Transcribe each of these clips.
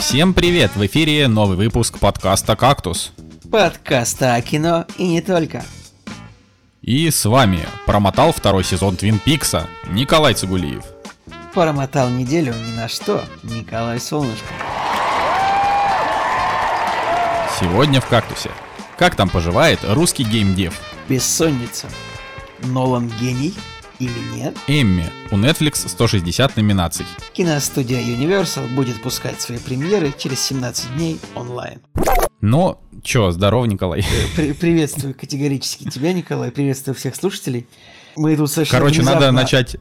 Всем привет! В эфире новый выпуск подкаста «Кактус». Подкаста о кино и не только. И с вами промотал второй сезон Твин Пикса Николай Цигулиев. Промотал неделю ни на что Николай Солнышко. Сегодня в «Кактусе». Как там поживает русский геймдев? Бессонница. Нолан гений или нет? Эмми. У Netflix 160 номинаций. Киностудия Universal будет пускать свои премьеры через 17 дней онлайн. Ну, чё, здоров, Николай. При- приветствую категорически тебя, Николай. Приветствую всех слушателей. Мы тут совершенно Короче, надо внезапно- начать...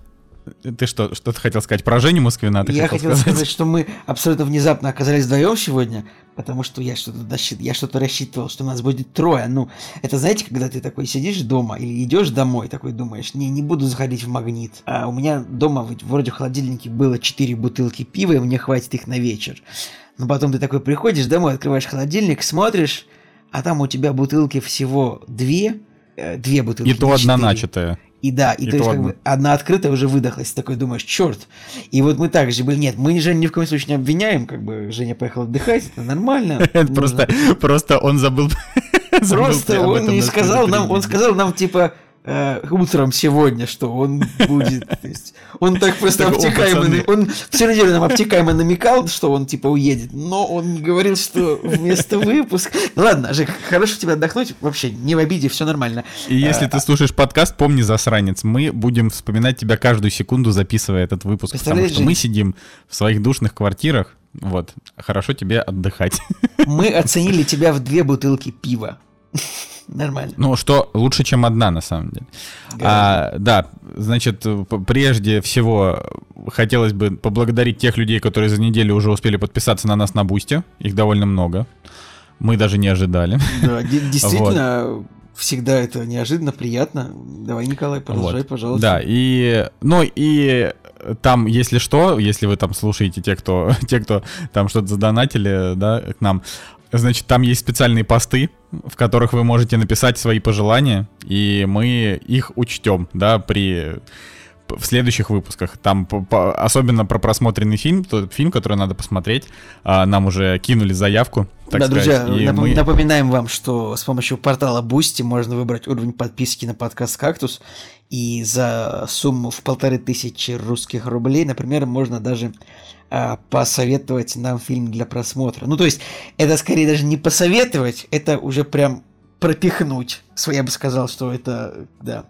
Ты что, что ты хотел сказать про Женю Москвина? Ты Я хотел хотел сказать, что мы абсолютно внезапно оказались вдвоем сегодня, потому что я что-то досчит- я что-то рассчитывал, что нас будет трое. Ну, это знаете, когда ты такой сидишь дома или идешь домой, такой думаешь, не, не буду заходить в магнит. А у меня дома вроде в холодильнике было 4 бутылки пива, и мне хватит их на вечер. Но потом ты такой приходишь домой, открываешь холодильник, смотришь, а там у тебя бутылки всего две, э, две бутылки. И то одна начатая. И да, и, И то есть как бы одна открытая уже выдохлась, такой думаешь, черт. И вот мы так же были, нет, мы Женю ни в коем случае не обвиняем, как бы Женя поехал отдыхать, это нормально. Просто, просто он забыл... Просто он не сказал нам, он сказал нам типа э, утром сегодня, что он будет. то есть он так просто обтекаемо, он всю неделю нам обтекаемо намекал, что он типа уедет, но он говорил, что вместо выпуска. Ну Ладно, Жек, хорошо тебе отдохнуть, вообще не в обиде, все нормально. И если ты слушаешь подкаст, помни, засранец, мы будем вспоминать тебя каждую секунду, записывая этот выпуск, потому что мы сидим в своих душных квартирах, вот, хорошо тебе отдыхать. Мы оценили тебя в две бутылки пива. Нормально. Ну, что лучше, чем одна, на самом деле. А, да, значит, прежде всего хотелось бы поблагодарить тех людей, которые за неделю уже успели подписаться на нас на Бусте. Их довольно много. Мы даже не ожидали. Да, де- действительно, всегда это неожиданно, приятно. Давай, Николай, продолжай, Вот. пожалуйста. Да, и... Ну, и там, если что, если вы там слушаете те, кто, те, кто там что-то задонатили, да, к нам, значит, там есть специальные посты, в которых вы можете написать свои пожелания, и мы их учтем, да, при в следующих выпусках. Там по- по- особенно про просмотренный фильм, тот фильм, который надо посмотреть, а, нам уже кинули заявку, так да, сказать, друзья, напом- мы- напоминаем вам, что с помощью портала Boosty можно выбрать уровень подписки на подкаст «Кактус», и за сумму в полторы тысячи русских рублей, например, можно даже а, посоветовать нам фильм для просмотра. Ну, то есть, это скорее даже не посоветовать, это уже прям пропихнуть. Я бы сказал, что это, да.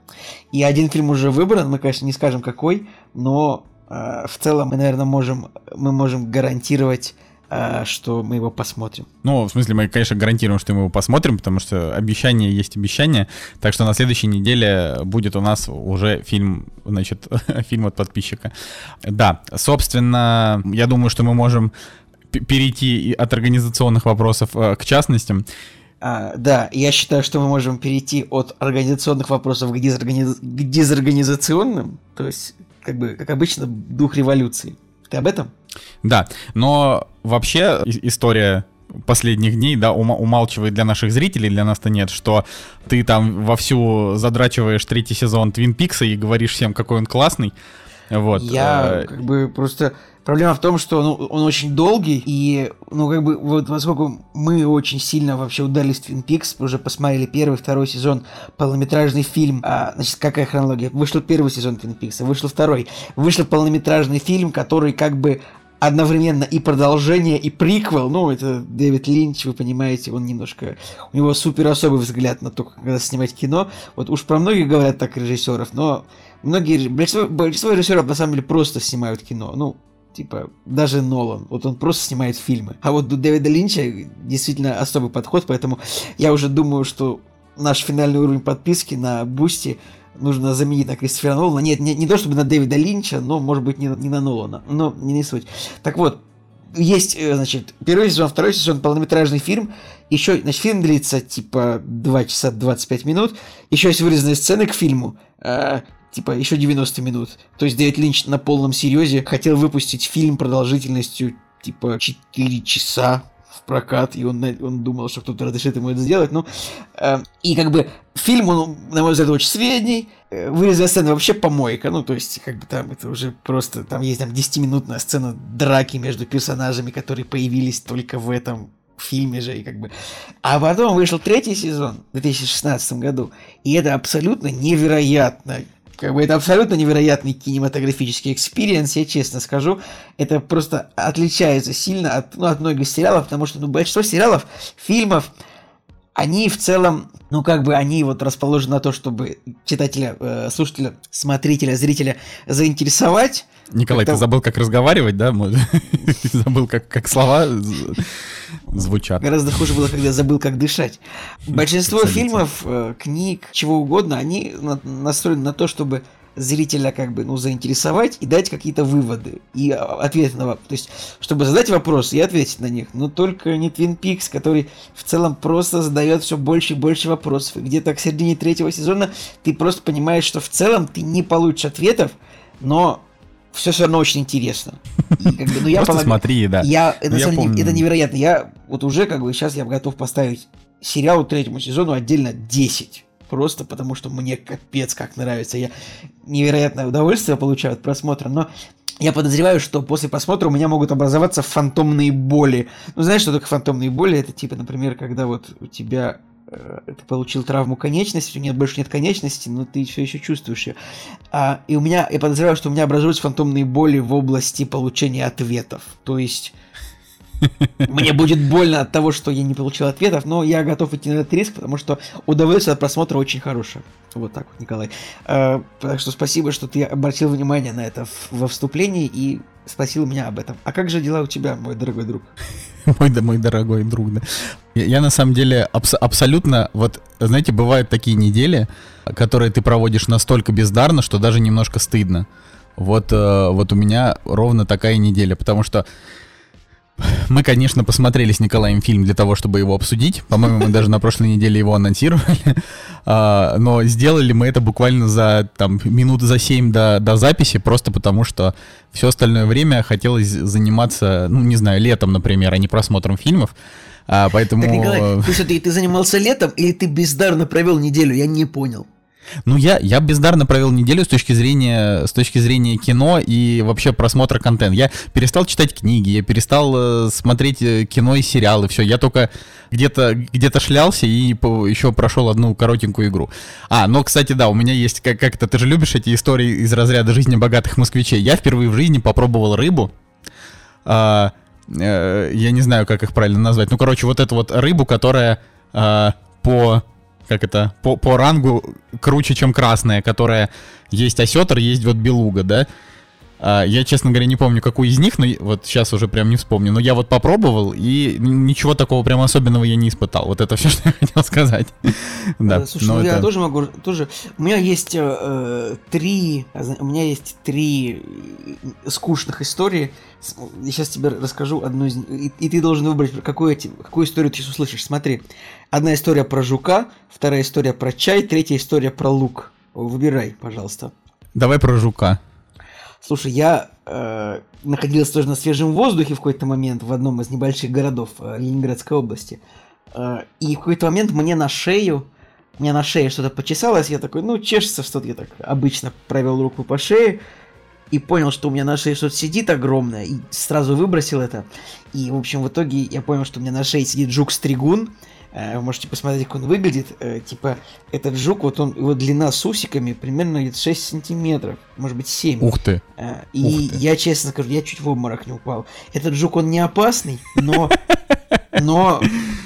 И один фильм уже выбран, мы, конечно, не скажем какой, но а, в целом мы, наверное, можем, мы можем гарантировать, а, что мы его посмотрим. Ну, в смысле, мы, конечно, гарантируем, что мы его посмотрим, потому что обещание есть обещание. Так что на следующей неделе будет у нас уже фильм, значит, фильм от подписчика. Да, собственно, я думаю, что мы можем перейти от организационных вопросов э, к частностям. А, да, я считаю, что мы можем перейти от организационных вопросов к, дезорганиз- к дезорганизационным, то есть, как бы, как обычно, дух революции. Ты об этом? Да, но вообще история последних дней, да, ума- умалчивает для наших зрителей, для нас-то нет, что ты там вовсю задрачиваешь третий сезон Твин Пикса и говоришь всем, какой он классный. Вот. Я э, как бы просто... Проблема в том, что ну, он очень долгий, и, ну, как бы, вот поскольку мы очень сильно вообще удались в Twin Peaks, уже посмотрели первый, второй сезон, полнометражный фильм, а, значит, какая хронология? Вышел первый сезон Twin Peaks, вышел второй, вышел полнометражный фильм, который как бы одновременно и продолжение, и приквел, ну, это Дэвид Линч, вы понимаете, он немножко, у него супер особый взгляд на то, когда снимать кино, вот уж про многих говорят так режиссеров, но многие, большинство, большинство режиссеров на самом деле просто снимают кино, ну, типа, даже Нолан, вот он просто снимает фильмы. А вот у Дэвида Линча действительно особый подход, поэтому я уже думаю, что наш финальный уровень подписки на Boosty нужно заменить на Кристофера Нолана. Нет, не, не то чтобы на Дэвида Линча, но, может быть, не, не на Нолана. Но не, не суть. Так вот, есть, э, значит, первый сезон, второй сезон, полнометражный фильм. Еще, значит, фильм длится, типа, 2 часа 25 минут. Еще есть вырезанные сцены к фильму. Типа, еще 90 минут. То есть Дэвид Линч на полном серьезе хотел выпустить фильм продолжительностью, типа, 4 часа в прокат, и он, он думал, что кто-то разрешит ему это сделать, ну, э, и как бы фильм, он, на мой взгляд, очень средний, э, вырезанная сцена вообще помойка, ну, то есть, как бы там, это уже просто, там есть там 10-минутная сцена драки между персонажами, которые появились только в этом фильме же, и как бы... А потом вышел третий сезон в 2016 году, и это абсолютно невероятно как бы это абсолютно невероятный кинематографический experience, я честно скажу. Это просто отличается сильно от, ну, от многих сериалов, потому что ну, большинство сериалов, фильмов, они в целом, ну как бы они вот расположены на то, чтобы читателя, э, слушателя, смотрителя, зрителя заинтересовать. Николай, ты забыл, как разговаривать, да? Забыл, как, как слова звучат. Гораздо хуже было, когда забыл, как дышать. Большинство фильмов, э, книг, чего угодно, они настроены на то, чтобы зрителя как бы, ну, заинтересовать и дать какие-то выводы и а, ответы на вопрос. То есть, чтобы задать вопросы и ответить на них. Но только не Twin Peaks, который в целом просто задает все больше и больше вопросов. И где-то к середине третьего сезона ты просто понимаешь, что в целом ты не получишь ответов, но все все равно очень интересно. И, как бы, ну, я Просто смотри, да. Я, ну, самом деле, это невероятно. Я вот уже как бы сейчас я готов поставить сериалу третьему сезону отдельно 10. Просто потому что мне капец как нравится. Я невероятное удовольствие получаю от просмотра, но я подозреваю, что после просмотра у меня могут образоваться фантомные боли. Ну, знаешь, что такое фантомные боли? Это типа, например, когда вот у тебя ты получил травму конечности, у нее больше нет конечности, но ты все еще чувствуешь ее. А, и у меня, я подозреваю, что у меня образуются фантомные боли в области получения ответов. То есть мне будет больно от того, что я не получил ответов, но я готов идти на этот риск, потому что удовольствие от просмотра очень хорошее. Вот так вот, Николай. А, так что спасибо, что ты обратил внимание на это во вступлении и спросил меня об этом. А как же дела у тебя, мой дорогой друг? мой, да, мой дорогой друг, да. Я, я на самом деле абс- абсолютно, вот, знаете, бывают такие недели, которые ты проводишь настолько бездарно, что даже немножко стыдно. Вот, э, вот у меня ровно такая неделя, потому что мы, конечно, посмотрели с Николаем фильм для того, чтобы его обсудить. По-моему, мы даже на прошлой неделе его анонсировали. А, но сделали мы это буквально за там, минут за 7 до, до записи, просто потому что все остальное время хотелось заниматься, ну, не знаю, летом, например, а не просмотром фильмов. А, поэтому... Так, Николай, ты все-таки ты занимался летом или ты бездарно провел неделю? Я не понял. Ну, я, я бездарно провел неделю с точки, зрения, с точки зрения кино и вообще просмотра контента. Я перестал читать книги, я перестал э, смотреть э, кино и сериалы, все. Я только где-то где шлялся и по, еще прошел одну коротенькую игру. А, но, кстати, да, у меня есть как- как-то... Ты же любишь эти истории из разряда жизни богатых москвичей. Я впервые в жизни попробовал рыбу. А, э, я не знаю, как их правильно назвать. Ну, короче, вот эту вот рыбу, которая а, по как это, по, по рангу круче, чем красная, которая есть осетр, есть вот белуга, да. А, я, честно говоря, не помню, какую из них, но вот сейчас уже прям не вспомню. Но я вот попробовал, и ничего такого прям особенного я не испытал. Вот это все, что я хотел сказать. да. Слушай, ну это... я тоже могу, тоже... У меня есть э, э три, у меня есть три скучных истории. Я сейчас тебе расскажу одну из них, и, и ты должен выбрать, какую, какую историю ты сейчас услышишь. Смотри, одна история про жука, вторая история про чай, третья история про лук. Выбирай, пожалуйста. Давай про жука. Слушай, я э, находился тоже на свежем воздухе в какой-то момент в одном из небольших городов э, Ленинградской области. Э, и в какой-то момент мне на шею, мне на шее что-то почесалось, я такой, ну, чешется что-то, я так обычно провел руку по шее, и понял, что у меня на шее что-то сидит огромное, и сразу выбросил это. И, в общем, в итоге я понял, что у меня на шее сидит жук-стригун, вы можете посмотреть, как он выглядит. Э, типа, этот жук, вот он, его длина с усиками примерно где-то 6 сантиметров, может быть 7. Ух ты! Э, и Ух ты. я честно скажу, я чуть в обморок не упал. Этот жук, он не опасный, но... Но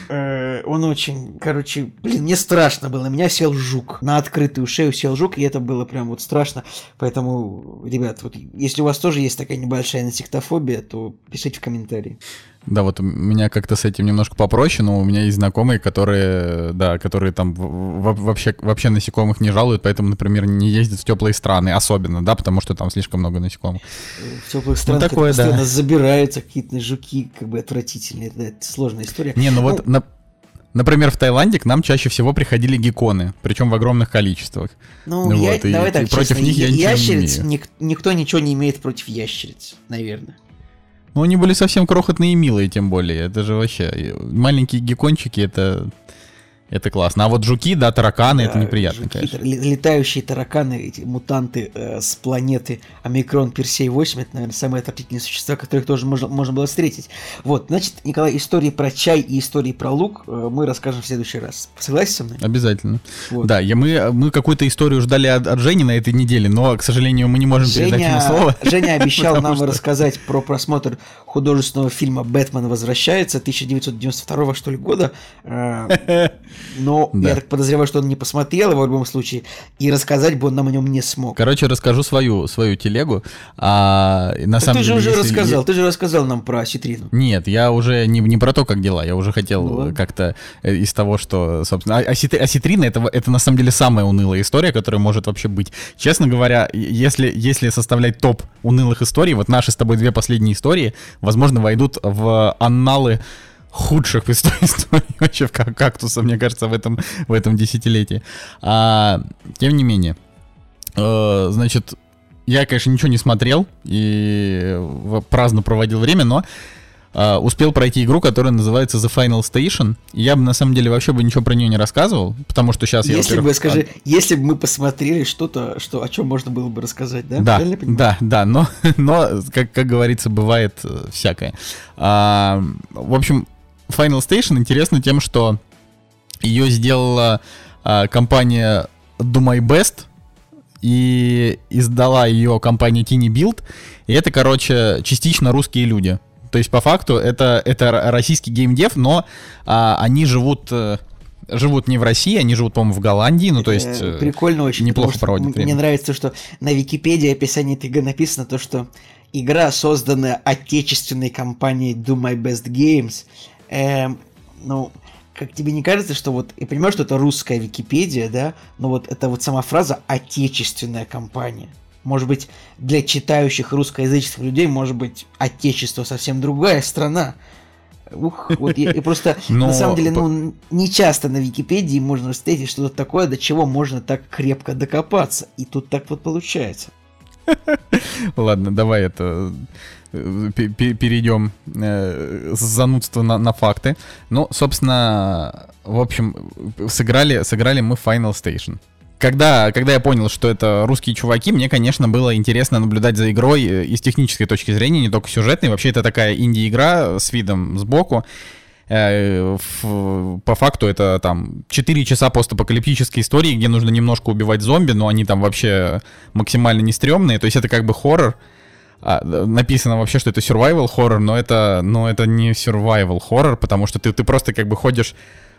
э, он очень, короче, блин, мне страшно было. Меня сел жук. На открытую шею сел жук, и это было прям вот страшно. Поэтому, ребят, вот если у вас тоже есть такая небольшая инсектофобия, то пишите в комментарии. Да, вот у меня как-то с этим немножко попроще, но у меня есть знакомые, которые, да, которые там вообще, вообще насекомых не жалуют, поэтому, например, не ездят в теплые страны, особенно, да, потому что там слишком много насекомых. В теплых странах ну, такое, да. постоянно забираются какие-то жуки, как бы отвратительные, это, это сложная история. Не, ну, ну вот, на, например, в Таиланде к нам чаще всего приходили гекконы, причем в огромных количествах. Ну, ну я, вот, давай и, так, и честно, против них я ящериц, не имею. никто ничего не имеет против ящериц, наверное. Ну, они были совсем крохотные и милые, тем более. Это же вообще... Маленькие геккончики, это... Это классно. А вот жуки, да, тараканы, да, это неприятно, жуки, конечно. Летающие тараканы, эти мутанты э, с планеты Омикрон Персей 8, это, наверное, самые отвратительные существа, которых тоже можно, можно было встретить. Вот, значит, Николай, истории про чай и истории про лук э, мы расскажем в следующий раз. Согласен со мной? Обязательно. Вот. Да, я, мы, мы какую-то историю ждали от, от Жени на этой неделе, но, к сожалению, мы не можем Женя, передать ему слово. Женя обещал нам что... рассказать про просмотр художественного фильма «Бэтмен возвращается» 1992 что ли года. Э, но да. я так подозреваю, что он не посмотрел его в любом случае, и рассказать бы он нам о нем не смог. Короче, расскажу свою, свою телегу. А, на так самом ты деле, же уже рассказал, я... ты же рассказал нам про осетрину. Нет, я уже не, не про то, как дела, я уже хотел ну, как-то э, из того, что, собственно... Осетрина это, это на самом деле самая унылая история, которая может вообще быть. Честно говоря, если, если составлять топ унылых историй, вот наши с тобой две последние истории, возможно, войдут в анналы худших историй вообще как кактуса, мне кажется, в этом, в этом десятилетии. А, тем не менее, э, значит, я, конечно, ничего не смотрел и праздно проводил время, но Uh, успел пройти игру, которая называется The Final Station. Я бы на самом деле вообще бы ничего про нее не рассказывал, потому что сейчас если я. Если бы, скажи, от... если бы мы посмотрели что-то, что о чем можно было бы рассказать, да? Да, да, да, но, но как, как говорится, бывает э, всякое. А, в общем, Final Station интересна тем, что ее сделала а, компания Do My Best и издала ее компания Tiny Build. И это, короче, частично русские люди. То есть, по факту, это, это российский геймдев, но а, они живут э, живут не в России, они живут, по-моему, в Голландии, ну, то есть... Э, прикольно очень. Неплохо проводят время. Мне нравится, что на Википедии описании этой игры написано то, что игра, созданная отечественной компанией Do My Best Games, Эм, ну, как тебе не кажется, что вот, я понимаю, что это русская Википедия, да, но вот это вот сама фраза «отечественная компания». Может быть, для читающих русскоязычных людей, может быть, отечество совсем другая страна. Ух, вот я, я просто, Но... на самом деле, ну, не часто на Википедии можно встретить что-то такое, до чего можно так крепко докопаться. И тут так вот получается. Ладно, давай это перейдем э, с занудства на, на факты. Ну, собственно, в общем, сыграли, сыграли мы Final Station. Когда, когда я понял, что это русские чуваки, мне, конечно, было интересно наблюдать за игрой э, и с технической точки зрения, не только сюжетной. Вообще, это такая инди-игра с видом сбоку. Э, по факту это там 4 часа постапокалиптической истории, где нужно немножко убивать зомби, но они там вообще максимально не стрёмные. То есть это как бы хоррор, а, написано вообще, что это survival horror, но это, но это не survival horror, потому что ты, ты просто как бы ходишь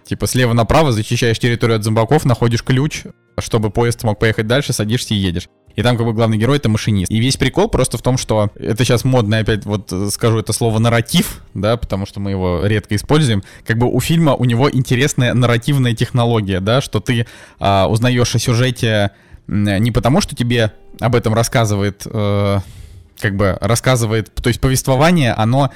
типа слева направо, зачищаешь территорию от зомбаков, находишь ключ, чтобы поезд мог поехать дальше, садишься и едешь. И там как бы главный герой это машинист. И весь прикол просто в том, что это сейчас модно, опять вот скажу это слово нарратив, да, потому что мы его редко используем. Как бы у фильма у него интересная нарративная технология, да, что ты а, узнаешь о сюжете не потому, что тебе об этом рассказывает э, как бы рассказывает, то есть повествование, оно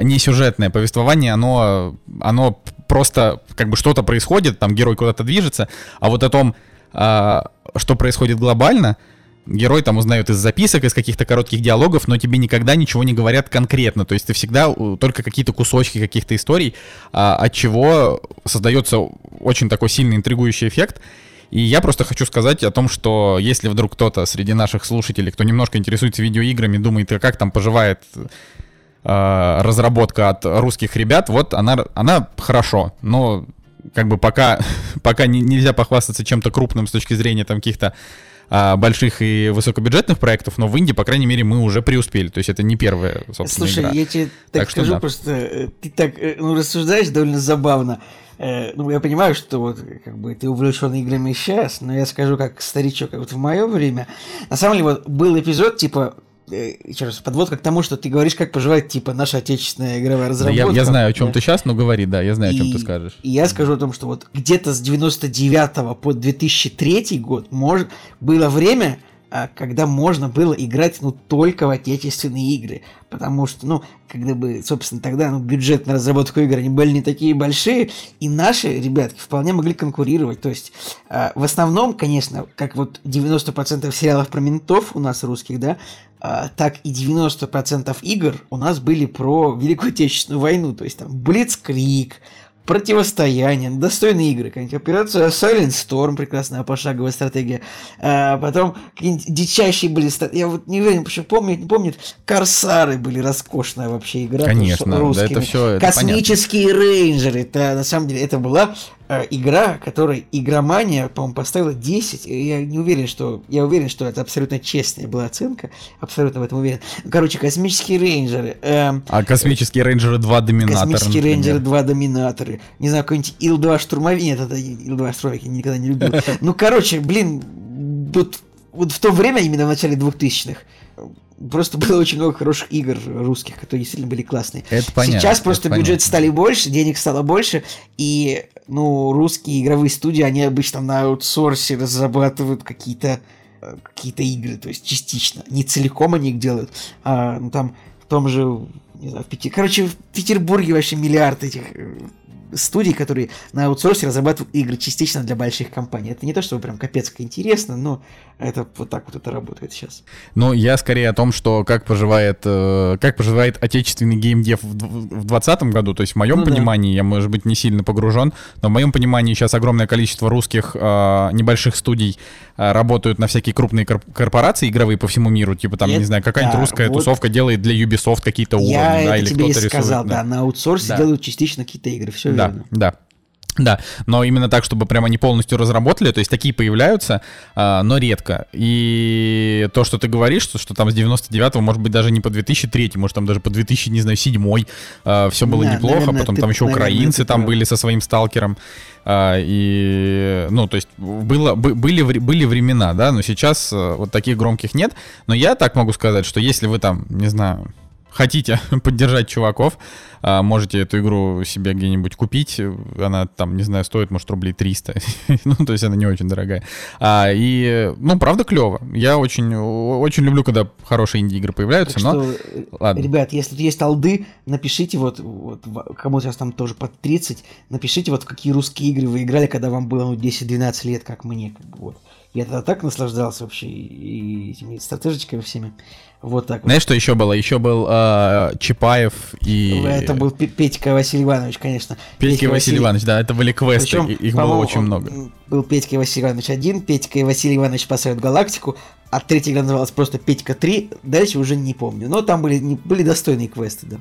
не сюжетное повествование, оно, оно просто как бы что-то происходит, там герой куда-то движется, а вот о том, а, что происходит глобально, герой там узнает из записок, из каких-то коротких диалогов, но тебе никогда ничего не говорят конкретно. То есть ты всегда только какие-то кусочки каких-то историй, а, от чего создается очень такой сильный интригующий эффект. И я просто хочу сказать о том, что если вдруг кто-то среди наших слушателей, кто немножко интересуется видеоиграми, думает, а как там поживает э, разработка от русских ребят, вот она, она хорошо, но как бы пока, пока не, нельзя похвастаться чем-то крупным с точки зрения там каких-то а, больших и высокобюджетных проектов, но в Индии, по крайней мере, мы уже преуспели. То есть это не первая, собственно, Слушай, игра. я тебе так, так скажу, что, да. просто э, ты так э, ну, рассуждаешь довольно забавно. Э, ну, я понимаю, что вот как бы ты увлечен играми сейчас, но я скажу как старичок, как вот в мое время. На самом деле, вот был эпизод, типа, еще раз, подводка к тому, что ты говоришь, как поживает, типа, наша отечественная игровая разработка. Я, я знаю, о чем да. ты сейчас, но говори, да, я знаю, и, о чем ты скажешь. И я скажу о том, что вот где-то с 99 по 2003 год может, было время, а, когда можно было играть, ну, только в отечественные игры. Потому что, ну, когда бы, собственно, тогда ну, бюджет на разработку игр, они были не такие большие, и наши ребятки вполне могли конкурировать. То есть, э, в основном, конечно, как вот 90% сериалов про ментов у нас русских, да, э, так и 90% игр у нас были про Великую Отечественную войну. То есть, там, Блицкрик, Противостояние, достойные игры, какая-нибудь операция Silent Storm, прекрасная пошаговая стратегия. А, потом какие-нибудь дичайшие были, я вот не уверен, почему помню, не помнит, Корсары были роскошная вообще игра. Конечно, да, это все Космические это рейнджеры, это на самом деле, это была игра, которой игромания, по-моему, поставила 10. Я не уверен, что... Я уверен, что это абсолютно честная была оценка. Абсолютно в этом уверен. Короче, космические рейнджеры. Э, а космические рейнджеры 2 доминатора. Космические например. рейнджеры 2 доминаторы. Не знаю, какой-нибудь Ил-2 штурмовик. Нет, это Ил-2 штурмовик я никогда не любил. Ну, короче, блин, вот, вот в то время, именно в начале 2000-х, просто было очень много хороших игр русских, которые действительно были классные. Это понятно. Сейчас просто бюджет понятно. стали больше, денег стало больше, и, ну, русские игровые студии, они обычно на аутсорсе разрабатывают какие-то какие-то игры, то есть частично. Не целиком они их делают, а ну, там в том же, не знаю, в Пети... Короче, в Петербурге вообще миллиард этих э, студий, которые на аутсорсе разрабатывают игры частично для больших компаний. Это не то, что прям капец как интересно, но это вот так вот это работает сейчас. Ну, я скорее о том, что как поживает, э, как поживает отечественный геймдев в 2020 году. То есть в моем ну, понимании, да. я, может быть, не сильно погружен, но в моем понимании сейчас огромное количество русских э, небольших студий работают на всякие крупные корпорации игровые по всему миру. Типа там, это, не знаю, какая-нибудь да, русская вот тусовка делает для Ubisoft какие-то уровни, я да, или кто-то рисует. сказал, да. да, на аутсорсе да. делают частично какие-то игры, все да, верно. Да, да, но именно так, чтобы прямо они полностью разработали, то есть такие появляются, а, но редко. И то, что ты говоришь, что, что там с 99-го, может быть, даже не по 2003, может, там даже по 2000, не знаю, 7 а, все было да, неплохо, наверное, потом ты, там еще наверное, украинцы там были со своим сталкером. А, и, ну, то есть было, были, были времена, да, но сейчас а, вот таких громких нет. Но я так могу сказать, что если вы там, не знаю, хотите поддержать чуваков, а, можете эту игру себе где-нибудь купить. Она там, не знаю, стоит, может, рублей 300. ну, то есть она не очень дорогая. А, и, ну, правда, клево. Я очень, очень люблю, когда хорошие инди-игры появляются, так но... Что, Ладно. Ребят, если тут есть алды, напишите вот, вот кому сейчас там тоже под 30, напишите вот, в какие русские игры вы играли, когда вам было ну, 10-12 лет, как мне. Как бы, вот. Я тогда так наслаждался вообще и этими стратежечками всеми. Вот так. Знаешь, вот. что еще было? Еще был э, Чапаев и... Это был Петька Василий Иванович, конечно. Петька, Петька Василий Иванович, да, это были квесты, Причем, их было очень много. Был Петька Василий Иванович один, Петька и Василий Иванович спасают галактику, а третий игра называлась просто Петька 3, дальше уже не помню. Но там были, были достойные квесты, да.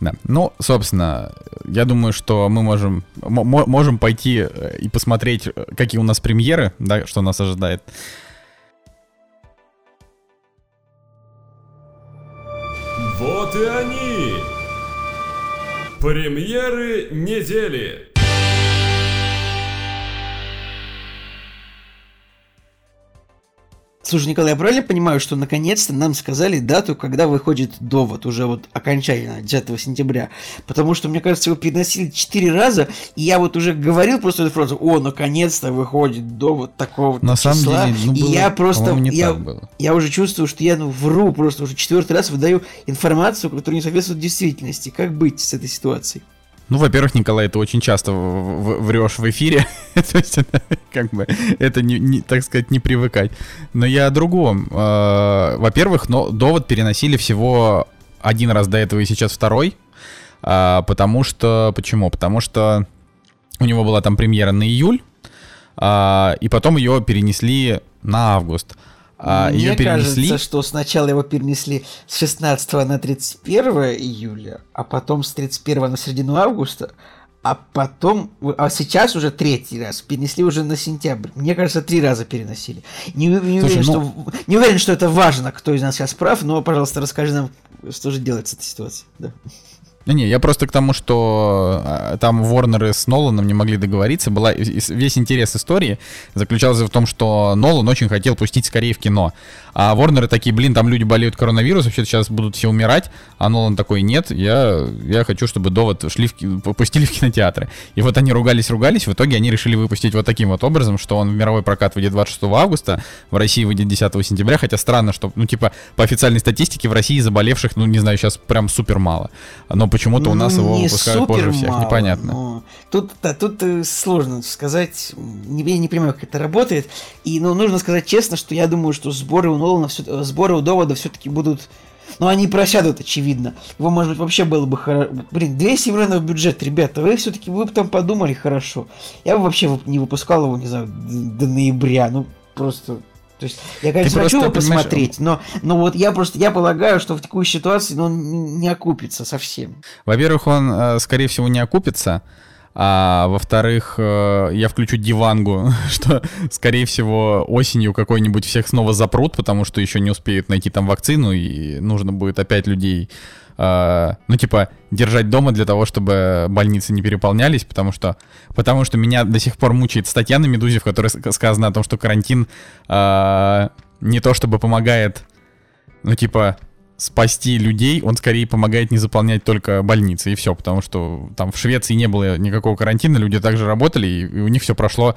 Да, ну, собственно, я думаю, что мы можем, можем пойти э, и посмотреть, какие у нас премьеры, да, что нас ожидает. Вот и они! Премьеры недели! Слушай, Николай, я правильно понимаю, что наконец-то нам сказали дату, когда выходит довод, уже вот окончательно, 10 сентября? Потому что, мне кажется, его переносили 4 раза, и я вот уже говорил просто эту фразу, о, наконец-то выходит довод такого На числа. самом деле, ну, и было, я просто, не я, так было. я уже чувствую, что я ну, вру просто уже четвертый раз выдаю информацию, которая не соответствует действительности. Как быть с этой ситуацией? Ну, во-первых, Николай, ты очень часто врешь в эфире. То есть, это, как бы, это, не, не, так сказать, не привыкать. Но я о другом. Э, во-первых, но довод переносили всего один раз до этого и сейчас второй. Э, потому что... Почему? Потому что у него была там премьера на июль, э, и потом ее перенесли на август. А, Мне ее перенесли... кажется, что сначала его перенесли с 16 на 31 июля, а потом с 31 на середину августа, а потом, а сейчас уже третий раз перенесли уже на сентябрь. Мне кажется, три раза переносили. Не, не, Слушай, уверен, ну... что, не уверен, что это важно, кто из нас сейчас прав, но, пожалуйста, расскажи нам, что же делать с этой ситуацией. Да. Не, я просто к тому, что а, там Ворнеры с Ноланом не могли договориться. Была весь интерес истории заключался в том, что Нолан очень хотел пустить скорее в кино. А Ворнеры такие, блин, там люди болеют коронавирусом, вообще сейчас будут все умирать. А Нолан такой, нет, я, я хочу, чтобы довод шли в, пустили в кинотеатры. И вот они ругались-ругались, в итоге они решили выпустить вот таким вот образом, что он в мировой прокат выйдет 26 августа, в России выйдет 10 сентября, хотя странно, что, ну, типа, по официальной статистике в России заболевших, ну, не знаю, сейчас прям супер мало. Но почему-то у нас его выпускают позже всех, мало, непонятно. Но... Тут, да, тут э, сложно сказать, не, я не понимаю, как это работает. И, ну, нужно сказать честно, что я думаю, что сборы у Нолана, все, сборы у довода все-таки будут Но они просядут, очевидно. Его, может быть, вообще было бы хорошо. Блин, 200 миллионов бюджет, ребята, вы все-таки, вы бы там подумали хорошо. Я бы вообще не выпускал его, не знаю, до ноября. Ну, просто то есть, я, конечно, хочу его посмотреть, но, но вот я просто, я полагаю, что в такой ситуации ну, он не окупится совсем. Во-первых, он, э, скорее всего, не окупится, а во-вторых, э, я включу дивангу, что, скорее всего, осенью какой-нибудь всех снова запрут, потому что еще не успеют найти там вакцину, и нужно будет опять людей, э, ну, типа, держать дома для того, чтобы больницы не переполнялись, потому что, потому что меня до сих пор мучает статья на «Медузе», в которой сказано о том, что карантин э, не то чтобы помогает, ну, типа, спасти людей, он скорее помогает не заполнять только больницы и все, потому что там в Швеции не было никакого карантина, люди также работали, и, и у них все прошло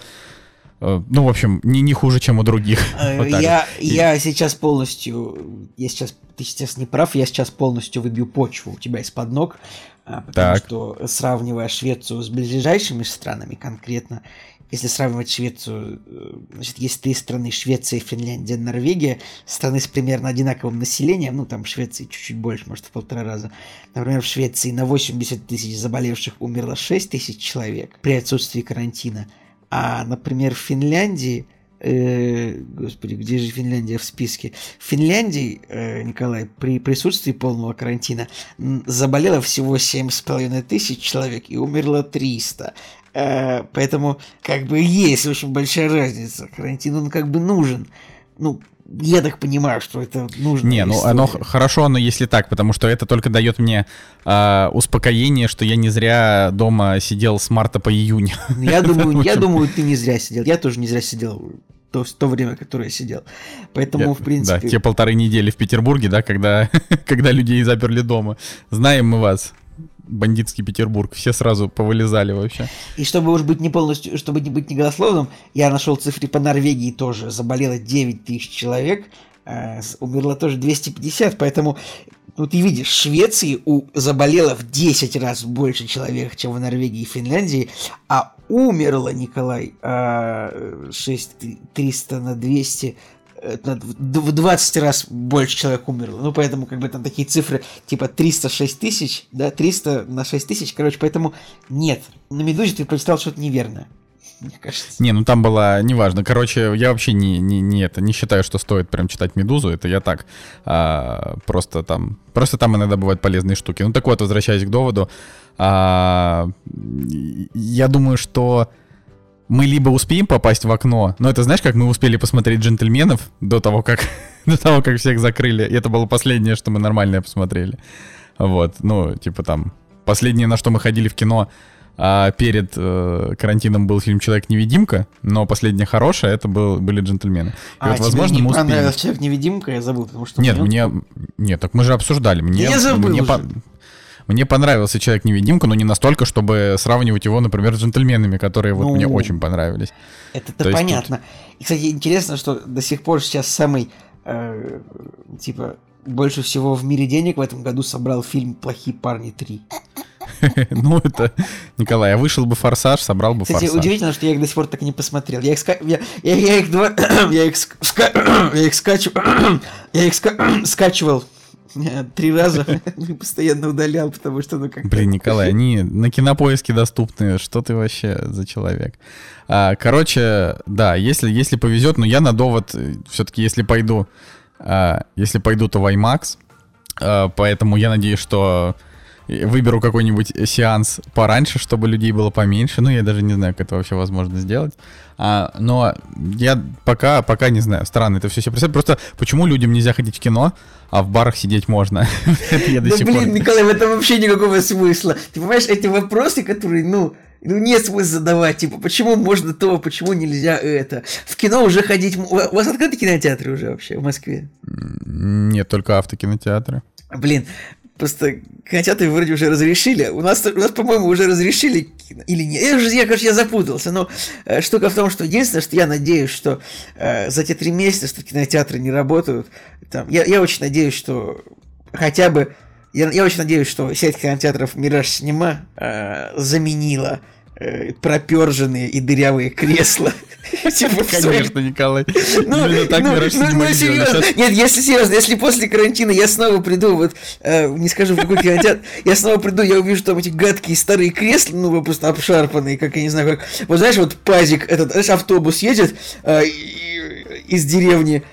ну, в общем, не, не хуже, чем у других. Э, вот я, и... я сейчас полностью, я сейчас, ты сейчас не прав, я сейчас полностью выбью почву у тебя из-под ног, а, потому так. что сравнивая Швецию с ближайшими странами конкретно, если сравнивать Швецию, э, значит, есть три страны, Швеция, Финляндия, Норвегия, страны с примерно одинаковым населением, ну, там Швеции чуть-чуть больше, может, в полтора раза. Например, в Швеции на 80 тысяч заболевших умерло 6 тысяч человек при отсутствии карантина, а, например, в Финляндии Э, господи, где же Финляндия в списке? В Финляндии, э, Николай, при присутствии полного карантина заболело всего 7,5 тысяч человек и умерло 300. Э, поэтому как бы есть очень большая разница. Карантин, он как бы нужен. Ну, я так понимаю, что это нужно. Не, ну история. оно хорошо, но если так, потому что это только дает мне э, успокоение, что я не зря дома сидел с марта по июнь. Ну, я думаю, я думаю, ты не зря сидел. Я тоже не зря сидел то, то время, которое я сидел. Поэтому, я, в принципе... Да, те полторы недели в Петербурге, да, когда, когда людей заперли дома. Знаем мы вас бандитский Петербург. Все сразу повылезали вообще. И чтобы уж быть не полностью, чтобы не быть неголословным, я нашел цифры по Норвегии тоже. Заболело 9 тысяч человек, э, умерло тоже 250, поэтому ну, ты видишь, в Швеции у, заболело в 10 раз больше человек, чем в Норвегии и Финляндии, а умерло, Николай, э, 6, 300 на 200 в 20 раз больше человек умерло. Ну, поэтому, как бы, там такие цифры, типа 306 тысяч, да, 300 на 6 тысяч, короче, поэтому нет. На Медузе ты прочитал что-то неверное. Мне кажется. Не, ну там было, неважно. Короче, я вообще не, не, не это, не считаю, что стоит прям читать Медузу. Это я так. А, просто там. Просто там иногда бывают полезные штуки. Ну так вот, возвращаясь к доводу. А, я думаю, что мы либо успеем попасть в окно, но это знаешь, как мы успели посмотреть джентльменов до того, как до того, как всех закрыли. И это было последнее, что мы нормальное посмотрели. Вот, ну, типа там, последнее, на что мы ходили в кино а перед э, карантином был фильм Человек-невидимка, но последнее хорошее это был, были джентльмены. И а, вот, возможно, тебе не мы понравился Человек-невидимка, я забыл, потому что... Нет, мне... Нет, так мы же обсуждали. Мне, я забыл мне, уже. Мне понравился Человек-невидимка, но не настолько, чтобы сравнивать его, например, с джентльменами, которые вот ну, мне очень понравились. Это-то понятно. Тут... И, кстати, интересно, что до сих пор сейчас самый, э, типа, больше всего в мире денег в этом году собрал фильм «Плохие парни 3». Ну, это... Николай, я вышел бы «Форсаж», собрал бы Кстати, «Форсаж». удивительно, что я их до сих пор так и не посмотрел. Я их, ска... я, я, я их два... я их, ска... я их скачивал... я их ска... скачивал три раза постоянно удалял, потому что ну как Блин, Николай, они на кинопоиске доступны. Что ты вообще за человек? А, короче, да, если, если повезет, но я на довод э, все-таки, если пойду, а, если пойду, то в IMAX. А, поэтому я надеюсь, что выберу какой-нибудь сеанс пораньше, чтобы людей было поменьше. Ну, я даже не знаю, как это вообще возможно сделать. А, но я пока, пока не знаю. Странно это все себе представить. Просто почему людям нельзя ходить в кино, а в барах сидеть можно? Да блин, Николай, в этом вообще никакого смысла. Ты понимаешь, эти вопросы, которые, ну, ну, нет смысла задавать, типа, почему можно то, почему нельзя это. В кино уже ходить... У вас открыты кинотеатры уже вообще в Москве? Нет, только автокинотеатры. Блин, Просто кинотеатры вроде уже разрешили. У нас, у нас по-моему, уже разрешили или нет. Я, уже, я, короче, я запутался. Но э, штука в том, что единственное, что я надеюсь, что э, за те три месяца, что кинотеатры не работают, там, я, я очень надеюсь, что хотя бы... Я, я очень надеюсь, что сеть кинотеатров «Мираж Синема» э, заменила проперженные и дырявые кресла. Типа, конечно, Николай. Ну, ну, ну, серьезно. Нет, если серьезно, если после карантина я снова приду, вот, э, не скажу, в какой кинотеатр, я снова приду, я увижу там эти гадкие старые кресла, ну, просто обшарпанные, как я не знаю, как... Вот знаешь, вот пазик, этот, знаешь, автобус едет э, из деревни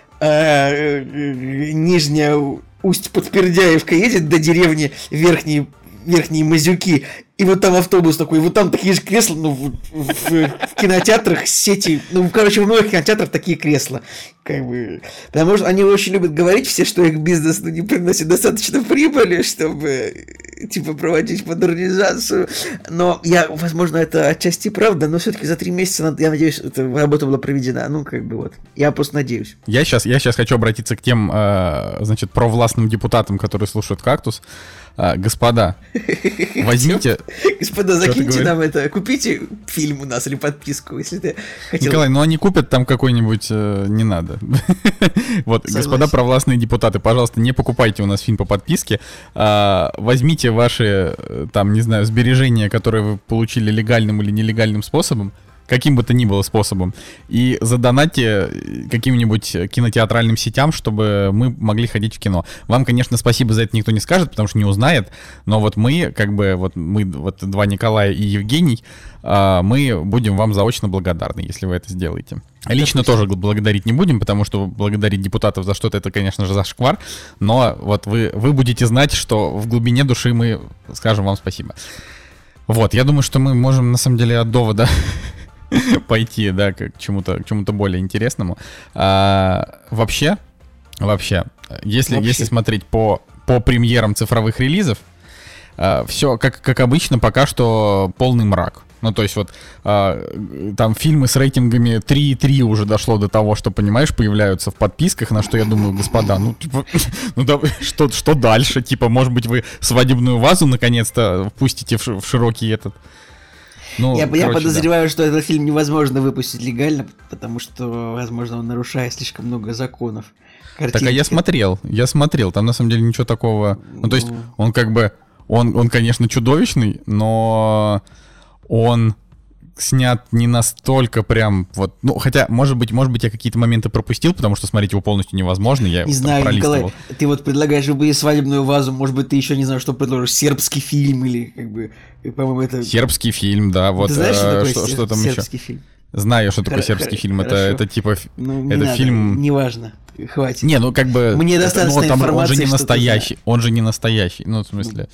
Нижняя Усть-Подпердяевка едет до деревни Верхние верхние мазюки, и вот там автобус такой, и вот там такие же кресла, ну, в, в, в кинотеатрах сети, ну, короче, в многих кинотеатрах такие кресла, как бы, потому что они очень любят говорить все, что их бизнес, ну, не приносит достаточно прибыли, чтобы, типа, проводить модернизацию, но я, возможно, это отчасти правда, но все-таки за три месяца, я надеюсь, эта работа была проведена, ну, как бы вот, я просто надеюсь. Я сейчас, я сейчас хочу обратиться к тем, э, значит, провластным депутатам, которые слушают «Кактус», а, господа, возьмите... Господа, закиньте нам это, купите фильм у нас или подписку, если ты хотел. Николай, ну они купят там какой-нибудь, э, не надо. вот, господа провластные депутаты, пожалуйста, не покупайте у нас фильм по подписке, а, возьмите ваши, э, там, не знаю, сбережения, которые вы получили легальным или нелегальным способом, каким бы то ни было способом, и задонатьте каким-нибудь кинотеатральным сетям, чтобы мы могли ходить в кино. Вам, конечно, спасибо за это никто не скажет, потому что не узнает, но вот мы, как бы, вот мы, вот два Николая и Евгений, а, мы будем вам заочно благодарны, если вы это сделаете. Лично это тоже благодарить не будем, потому что благодарить депутатов за что-то это, конечно же, зашквар, но вот вы, вы будете знать, что в глубине души мы скажем вам спасибо. Вот, я думаю, что мы можем, на самом деле, от довода пойти, да, к чему-то, к чему-то более интересному. А, вообще, вообще, если, вообще. если смотреть по, по премьерам цифровых релизов, а, все, как, как обычно, пока что полный мрак. Ну, то есть вот а, там фильмы с рейтингами 3,3 уже дошло до того, что, понимаешь, появляются в подписках, на что я думаю, господа, ну, типа, ну да, что, что дальше? Типа, может быть, вы свадебную вазу наконец-то впустите в, в широкий этот ну, я, короче, я подозреваю, да. что этот фильм невозможно выпустить легально, потому что, возможно, он нарушает слишком много законов. Картинки. Так а я смотрел, я смотрел, там на самом деле ничего такого. Ну, то есть, ну. он как бы, он, он, конечно, чудовищный, но он снят не настолько прям вот, ну, хотя, может быть, может быть, я какие-то моменты пропустил, потому что смотреть его полностью невозможно, я Не знаю, Николай, ты вот предлагаешь бы свадебную вазу, может быть, ты еще не знаю, что предложишь, сербский фильм или, как бы, по-моему, это... Сербский фильм, да, вот. Ты знаешь, что э, такое что, что там сербский еще? фильм? Знаю, что такое сербский фильм, это, это типа, ну, это надо, фильм... Неважно, хватит. Не, ну как бы... Мне достаточно это, ну, там, Он же не настоящий, он же не настоящий, ну, в смысле...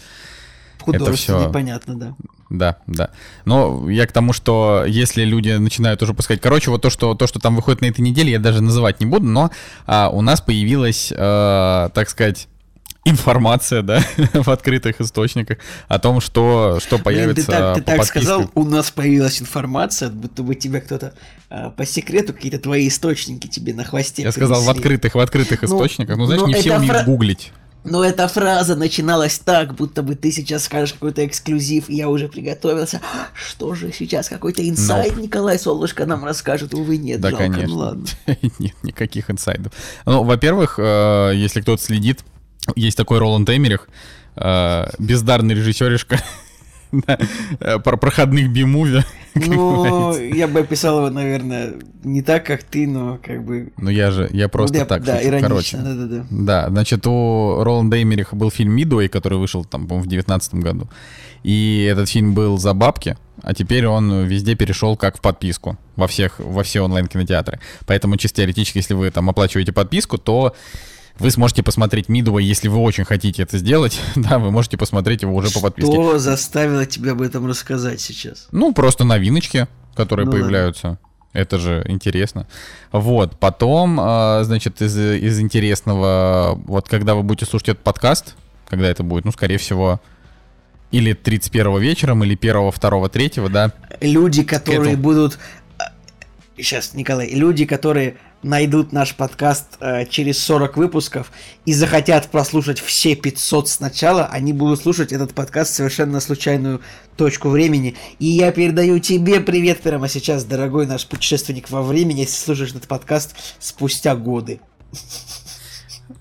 Это все непонятно, да. Да, да. Но я к тому, что если люди начинают уже пускать... Короче, вот то, что, то, что там выходит на этой неделе, я даже называть не буду, но а, у нас появилась, а, так сказать, информация, да, в открытых источниках о том, что, что появится Блин, ты так, ты так сказал, у нас появилась информация, будто бы тебя кто-то а, по секрету, какие-то твои источники тебе на хвосте Я принесли. сказал в открытых, в открытых ну, источниках. Ну, знаешь, не все умеют фра... гуглить. Но эта фраза начиналась так, будто бы ты сейчас скажешь какой-то эксклюзив, и я уже приготовился. Что же сейчас, какой-то инсайд Но... Николай Солнышко нам расскажет? Увы, нет, да, жалко, ну конечно. ну ладно. нет, никаких инсайдов. Ну, во-первых, э, если кто-то следит, есть такой Роланд Эмерих, э, бездарный режиссеришка, про проходных би-муви. Ну, я бы описал его, наверное, не так, как ты, но как бы... Ну, я же, я просто да, так Да, иронично, короче. да, да, да. Да, значит, у Роланда Эмериха был фильм «Мидуэй», который вышел, там, по-моему, в девятнадцатом году. И этот фильм был за бабки, а теперь он везде перешел как в подписку во всех, во все онлайн-кинотеатры. Поэтому чисто теоретически, если вы там оплачиваете подписку, то вы сможете посмотреть Мидуэй, если вы очень хотите это сделать, да, вы можете посмотреть его уже по подписке. Что заставило тебя об этом рассказать сейчас? Ну, просто новиночки, которые ну, появляются. Ладно. Это же интересно. Вот, потом, а, значит, из, из интересного, вот когда вы будете слушать этот подкаст, когда это будет, ну, скорее всего, или 31 вечером, или 1, 2, 3, да. Люди, которые будут... Сейчас, а, Николай, люди, которые найдут наш подкаст э, через 40 выпусков и захотят прослушать все 500 сначала, они будут слушать этот подкаст в совершенно случайную точку времени. И я передаю тебе привет прямо сейчас, дорогой наш путешественник во времени, если слушаешь этот подкаст спустя годы.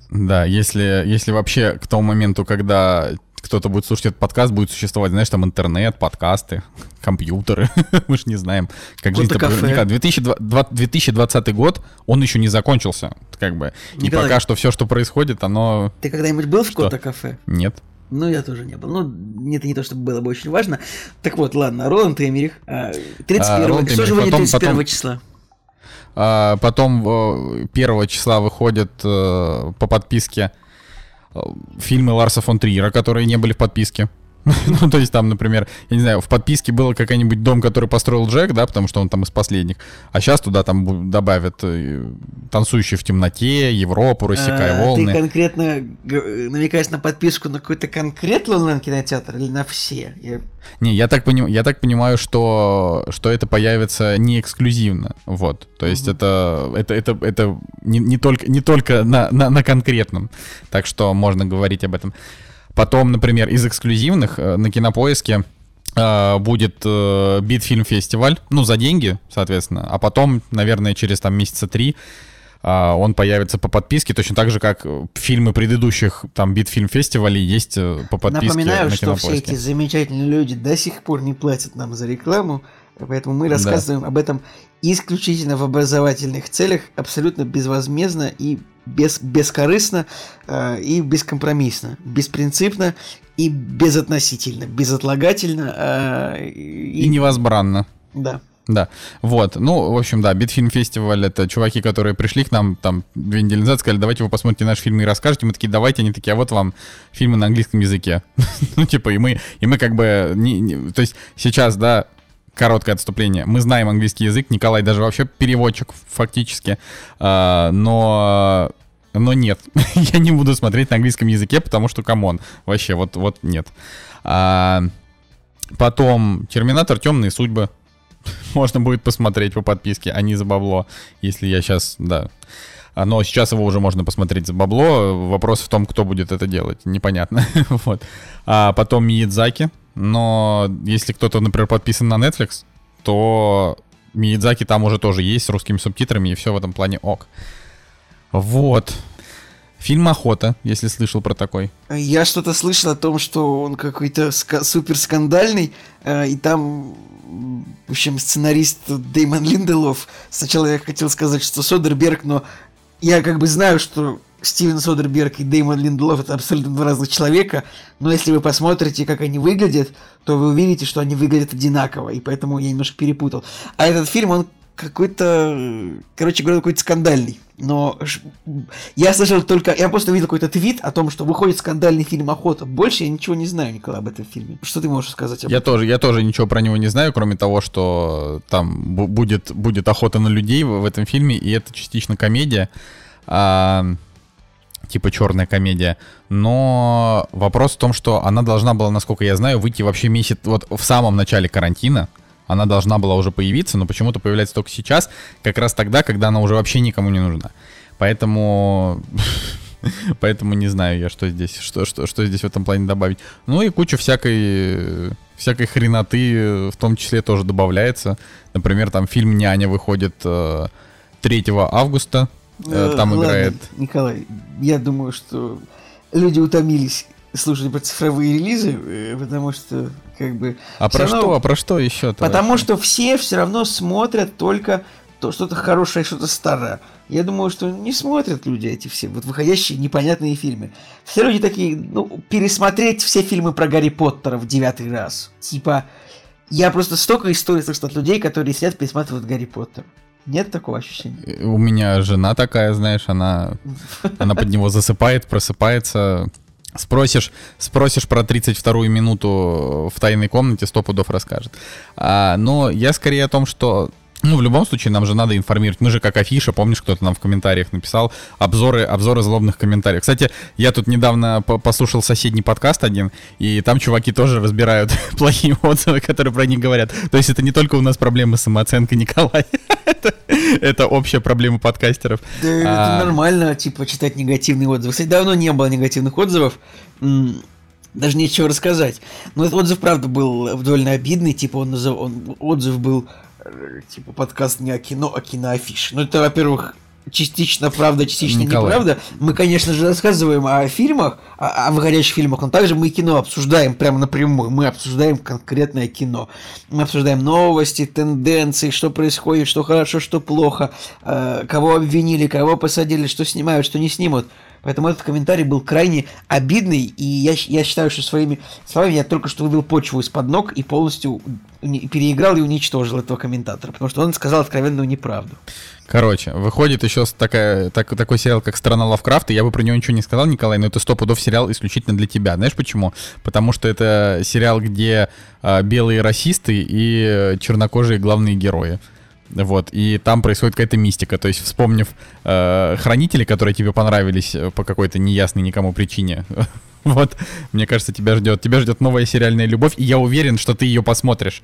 Да, если, если вообще к тому моменту, когда кто-то будет слушать этот подкаст, будет существовать, знаешь, там интернет, подкасты, компьютеры. Мы же не знаем, как жизнь Кота-кафе. 2020 год, он еще не закончился, как бы. И Николай. пока что все, что происходит, оно... Ты когда-нибудь был в? Кота-кафе? Нет. Ну, я тоже не был. Ну, это не то, чтобы было бы очень важно. Так вот, ладно, Роланд Эмерих. а, 31 А, Роланд Что же выйдет потом- 31 потом- числа? А, потом э, 1 числа выходят э, по подписке э, фильмы Ларса фон Триера, которые не были в подписке. Ну, то есть там, например, я не знаю, в подписке был какой-нибудь дом, который построил Джек, да, потому что он там из последних. А сейчас туда там добавят э, «Танцующие в темноте», «Европу», «Рассекая А, волны». Ты конкретно намекаешь на подписку на какой-то конкретный онлайн-кинотеатр или на все? Я- Не, я так, поним, я так понимаю, что, что это появится не эксклюзивно. Вот. То есть это, это, это, это не, не только, не только на, на, на конкретном. Так что можно говорить об этом. Потом, например, из эксклюзивных э, на кинопоиске э, будет э, Битфильм фестиваль, ну, за деньги, соответственно. А потом, наверное, через там месяца три он появится по подписке, точно так же, как фильмы предыдущих там Битфильм фестивалей есть по подписке Напоминаю, на что все эти замечательные люди до сих пор не платят нам за рекламу, поэтому мы рассказываем об этом исключительно в образовательных целях, абсолютно безвозмездно и без, бескорыстно э, и бескомпромиссно, беспринципно и безотносительно, безотлагательно э, И невозбранно. да. Да, вот, ну, в общем, да, Битфильм фестиваль, это чуваки, которые пришли к нам там две недели назад, сказали, давайте вы посмотрите наш фильм и расскажете, мы такие, давайте, они такие, а вот вам фильмы на английском языке. ну, типа, и мы, и мы как бы, не- не- то есть сейчас, да, короткое отступление, мы знаем английский язык, Николай даже вообще переводчик фактически, а, но... Но нет, я не буду смотреть на английском языке, потому что, come on, вообще, вот, вот нет. А, потом Терминатор Темные судьбы. Можно будет посмотреть по подписке, а не за бабло, если я сейчас, да. А, Но сейчас его уже можно посмотреть за бабло. Вопрос в том, кто будет это делать. Непонятно. вот. А потом Миядзаки. Но если кто-то, например, подписан на Netflix, то Миядзаки там уже тоже есть с русскими субтитрами, и все в этом плане ок. Вот. Фильм «Охота», если слышал про такой. Я что-то слышал о том, что он какой-то ска- супер скандальный, э, и там, в общем, сценарист Деймон Линделов. Сначала я хотел сказать, что Содерберг, но я как бы знаю, что Стивен Содерберг и Деймон Линделов это абсолютно два разных человека, но если вы посмотрите, как они выглядят, то вы увидите, что они выглядят одинаково, и поэтому я немножко перепутал. А этот фильм, он какой-то, короче говоря, какой-то скандальный. Но я слышал только, я просто видел какой-то твит о том, что выходит скандальный фильм «Охота». Больше я ничего не знаю, Николай, об этом фильме. Что ты можешь сказать об Я этом? тоже, я тоже ничего про него не знаю, кроме того, что там бу- будет, будет охота на людей в, в этом фильме, и это частично комедия, а, типа черная комедия. Но вопрос в том, что она должна была, насколько я знаю, выйти вообще месяц, вот в самом начале карантина. Она должна была уже появиться, но почему-то появляется только сейчас, как раз тогда, когда она уже вообще никому не нужна. Поэтому Поэтому не знаю я, что здесь, что, что, что здесь в этом плане добавить. Ну и куча всякой, всякой хреноты в том числе тоже добавляется. Например, там фильм «Няня» выходит э, 3 августа. Э, Э, Там ладно, играет... Николай, я думаю, что люди утомились слушать про цифровые релизы, э, потому что, как бы... А про равно- что? А про что еще? Потому что все все равно смотрят только то что-то хорошее, что-то старое. Я думаю, что не смотрят люди эти все вот выходящие непонятные фильмы. Все люди такие, ну, пересмотреть все фильмы про Гарри Поттера в девятый раз. Типа, я просто столько историй слышал от людей, которые сидят пересматривают Гарри Поттер. Нет такого ощущения? У меня жена такая, знаешь, она, она под него засыпает, просыпается. Спросишь, спросишь про 32-ю минуту в тайной комнате, сто пудов расскажет. А, но я скорее о том, что ну, в любом случае, нам же надо информировать. Мы же как афиша, помнишь, кто-то нам в комментариях написал обзоры, обзоры злобных комментариев. Кстати, я тут недавно по- послушал соседний подкаст один, и там чуваки тоже разбирают плохие отзывы, которые про них говорят. То есть это не только у нас проблемы с самооценкой, Николай. Это, общая проблема подкастеров. Да, А. это нормально, типа, читать негативные отзывы. Кстати, давно не было негативных отзывов. Даже нечего рассказать. Но этот отзыв, правда, был довольно обидный. Типа, он, он отзыв был, э, типа, подкаст не о кино, а киноафиш. Ну, это, во-первых, частично правда, частично Николай. неправда. Мы, конечно же, рассказываем о фильмах, о, о выходящих фильмах, но также мы кино обсуждаем прямо напрямую. Мы обсуждаем конкретное кино. Мы обсуждаем новости, тенденции, что происходит, что хорошо, что плохо, э, кого обвинили, кого посадили, что снимают, что не снимут. Поэтому этот комментарий был крайне обидный, и я, я считаю, что своими словами я только что выбил почву из-под ног и полностью переиграл и уничтожил этого комментатора, потому что он сказал откровенную неправду. Короче, выходит еще такая, так, такой сериал, как «Страна Лавкрафта». Я бы про него ничего не сказал, Николай, но это сто пудов сериал исключительно для тебя. Знаешь почему? Потому что это сериал, где а, белые расисты и чернокожие главные герои. Вот, и там происходит какая-то мистика. То есть, вспомнив э, хранители, которые тебе понравились по какой-то неясной никому причине, вот, мне кажется, тебя ждет. Тебя ждет новая сериальная любовь, и я уверен, что ты ее посмотришь.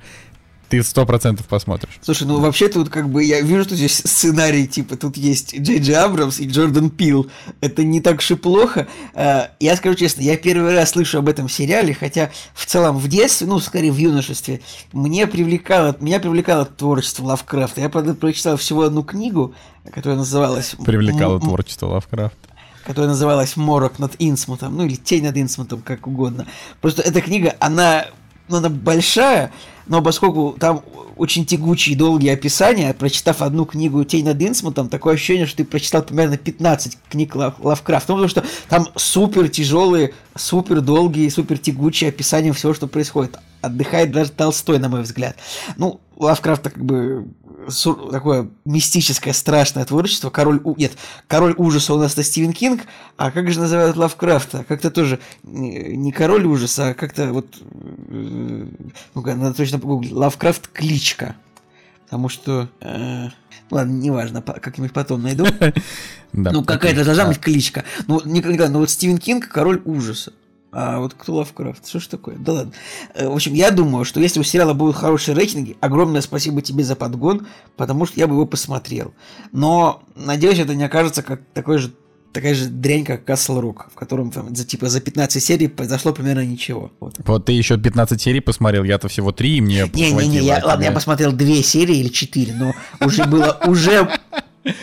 Ты сто процентов посмотришь. Слушай, ну вообще тут как бы я вижу, что здесь сценарий, типа тут есть Джей Джей Абрамс и Джордан Пил. Это не так уж и плохо. Э, Я скажу честно, я первый раз слышу об этом сериале, хотя в целом в детстве, ну скорее в юношестве, мне привлекало, меня привлекало творчество Лавкрафта. Я, правда, прочитал всего одну книгу, которая называлась... Привлекало творчество Лавкрафта. которая называлась «Морок над Инсмутом», ну или «Тень над Инсмутом», как угодно. Просто эта книга, она, ну, она большая, но поскольку там очень тягучие и долгие описания, прочитав одну книгу «Тень над Инсмутом», такое ощущение, что ты прочитал примерно 15 книг Лав- Лавкрафта, ну, потому что там супер тяжелые, супер долгие, супер тягучие описания всего, что происходит. Отдыхает даже Толстой, на мой взгляд. Ну, Лавкрафта как бы су- такое мистическое, страшное творчество. Король... У... Нет, король ужаса у нас это Стивен Кинг, а как же называют Лавкрафта? Как-то тоже не король ужаса, а как-то вот... э, Ну-ка, надо точно погуглить. Лавкрафт кличка. Потому что... э, Ладно, неважно, по- как-нибудь потом найду. Ну, какая-то должна А, быть кличка. Ну, никогда, ну вот Стивен Кинг король ужаса. А вот кто Лавкрафт? Что ж такое? Да ладно. Э, В общем, я думаю, что если у сериала будут хорошие рейтинги, огромное спасибо тебе за подгон, потому что я бы его посмотрел. Но, надеюсь, это не окажется как такой же такая же дрянь, как Castle Rock, в котором там, за, типа, за 15 серий произошло примерно ничего. Вот. Вот ты еще 15 серий посмотрел, я-то всего 3, и мне Не-не-не, хватило, я, а ладно, я посмотрел две серии или четыре, но уже было, уже,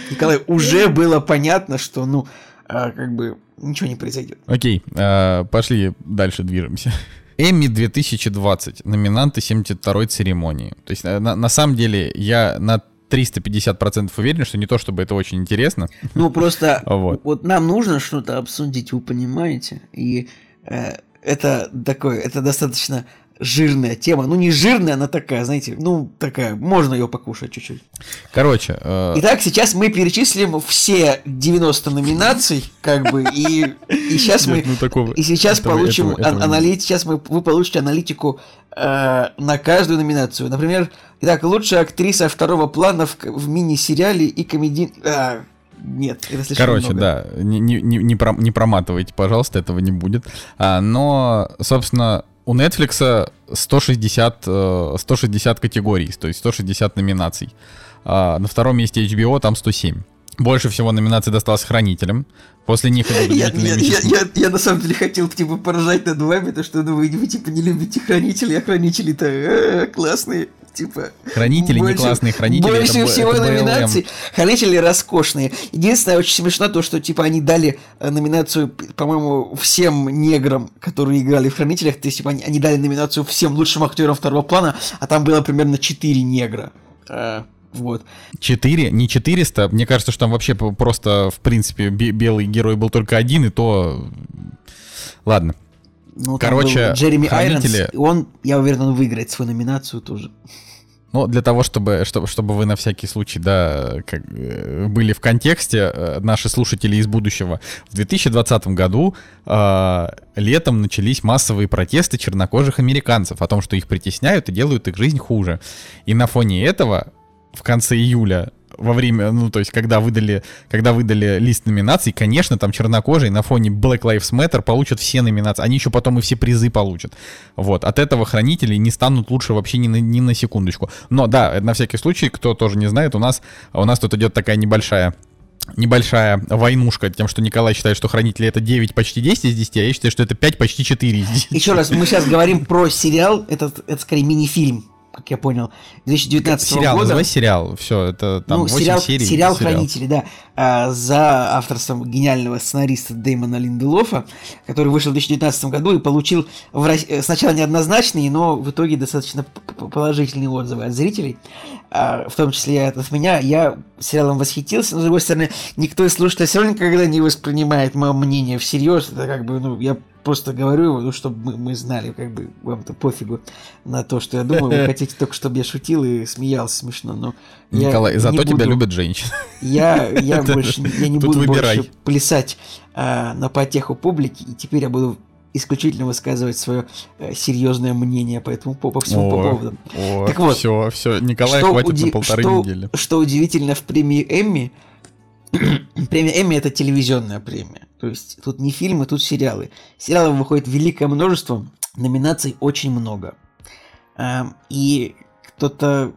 Николай, уже было понятно, что, ну, а, как бы, ничего не произойдет. Окей, э, пошли дальше движемся. Эмми 2020, номинанты 72-й церемонии. То есть, э, на, на самом деле, я на 350% уверен, что не то, чтобы это очень интересно. Ну, просто Вот. вот. нам нужно что-то обсудить, вы понимаете? И э, это такое, это достаточно жирная тема. Ну, не жирная, она такая, знаете, ну, такая, можно ее покушать чуть-чуть. Короче, э, Итак, сейчас мы перечислим все 90 номинаций, как бы, и, и сейчас мы... Ну, такого- и сейчас этого- получим этого- этого анали- сейчас мы, вы получите аналитику э, на каждую номинацию. Например, итак, лучшая актриса второго плана в, в мини-сериале и комедий... а, нет, это слишком Короче, много. да, не, не, не, не проматывайте, пожалуйста, этого не будет. А, но, собственно, у Netflix 160, э, 160 категорий, то есть 160 номинаций. А, на втором месте HBO там 107. Больше всего номинаций досталось хранителям. После них идут Я, я- я- я- я на самом деле хотел типа поражать над вами, то что ну, вы, вы типа не любите хранителей, а хранители-то э, классные. Типа, Хранители не больше- классные, хранители Больше это всего это номинаций. Хранители роскошные. Единственное, очень смешно то, что типа они дали э, номинацию, по-моему, всем неграм, которые играли в хранителях. То есть, типа, они, они дали номинацию всем лучшим актерам второго плана, а там было примерно 4 негра. Э, вот. 4, не 400. Мне кажется, что там вообще просто, в принципе, бе- белый герой был только один, и то... Ладно. Ну, Короче, Джереми хранители- Айронс, он, я уверен, он выиграет свою номинацию тоже. Ну, для того, чтобы, чтобы, чтобы вы на всякий случай, да, как, э, были в контексте, э, наши слушатели из будущего, в 2020 году э, летом начались массовые протесты чернокожих американцев о том, что их притесняют и делают их жизнь хуже. И на фоне этого в конце июля во время, ну, то есть, когда выдали, когда выдали лист номинаций, конечно, там чернокожие на фоне Black Lives Matter получат все номинации. Они еще потом и все призы получат. Вот. От этого хранители не станут лучше вообще ни на, ни на секундочку. Но да, на всякий случай, кто тоже не знает, у нас, у нас тут идет такая небольшая небольшая войнушка тем, что Николай считает, что хранители это 9, почти 10 из 10, а я считаю, что это 5, почти 4 из 10. Еще раз, мы сейчас говорим про сериал, этот, это скорее мини-фильм. Как я понял, 2019 сериал, года. Называй сериал, все, это там ну, 8 сериал, серий. сериал «Хранители», да, а, за авторством гениального сценариста Дэймона Линделофа, который вышел в 2019 году и получил в, э, сначала неоднозначные, но в итоге достаточно положительные отзывы от зрителей, а, в том числе от меня. Я сериалом восхитился, но, с другой стороны, никто из слушателей все равно никогда не воспринимает мое мнение всерьез. Это как бы, ну, я просто говорю ну, чтобы мы, мы знали, как бы вам-то пофигу на то, что я думаю. Вы хотите только, чтобы я шутил и смеялся смешно, но Николай, зато не тебя буду, любят женщины. Я, я больше я не буду выбирай. больше плясать а, на потеху публики, и теперь я буду исключительно высказывать свое э, серьезное мнение по этому по, по всему по поводу. О, Так вот, все, все, Николай хватит уди- на полторы что- недели. Что удивительно в премии Эмми, премия Эмми это телевизионная премия. То есть тут не фильмы, тут сериалы. Сериалов выходит великое множество, номинаций очень много. Ам, И кто-то,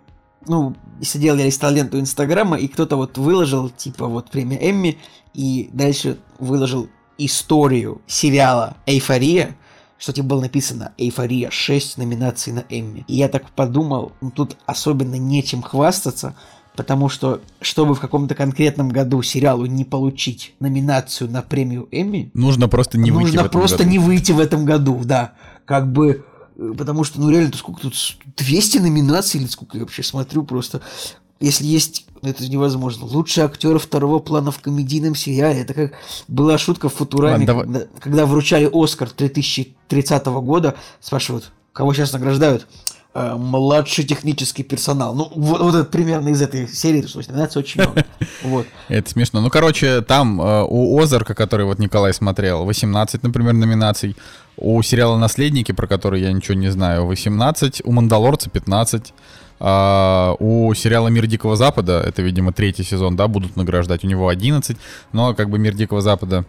ну, сидел я листал ленту Инстаграма, и кто-то вот выложил, типа, вот премия Эмми, и дальше выложил историю сериала «Эйфория», что типа было написано «Эйфория», 6 номинаций на Эмми. И я так подумал, ну тут особенно нечем хвастаться, потому что, чтобы в каком-то конкретном году сериалу не получить номинацию на премию Эмми, Нужно просто не выйти нужно в этом просто году. не выйти в этом году, да. Как бы, э, потому что, ну реально, тут сколько тут, с- 200 номинаций или сколько я вообще смотрю просто. Если есть, ну, это невозможно. Лучший актер второго плана в комедийном сериале. Это как была шутка в Футураме, Ладно, давай. когда, когда вручали Оскар 2030 года, спрашивают, кого сейчас награждают? «Э, Младший технический персонал. Ну, вот, вот это примерно из этой серии, то есть номинаций очень много. Вот. Это смешно. Ну, короче, там э, у Озарка, который вот Николай смотрел, 18, например, номинаций. У сериала «Наследники», про который я ничего не знаю, 18. У «Мандалорца» 15. А, у сериала «Мир Дикого Запада», это, видимо, третий сезон, да, будут награждать, у него 11. Но как бы «Мир Дикого Запада»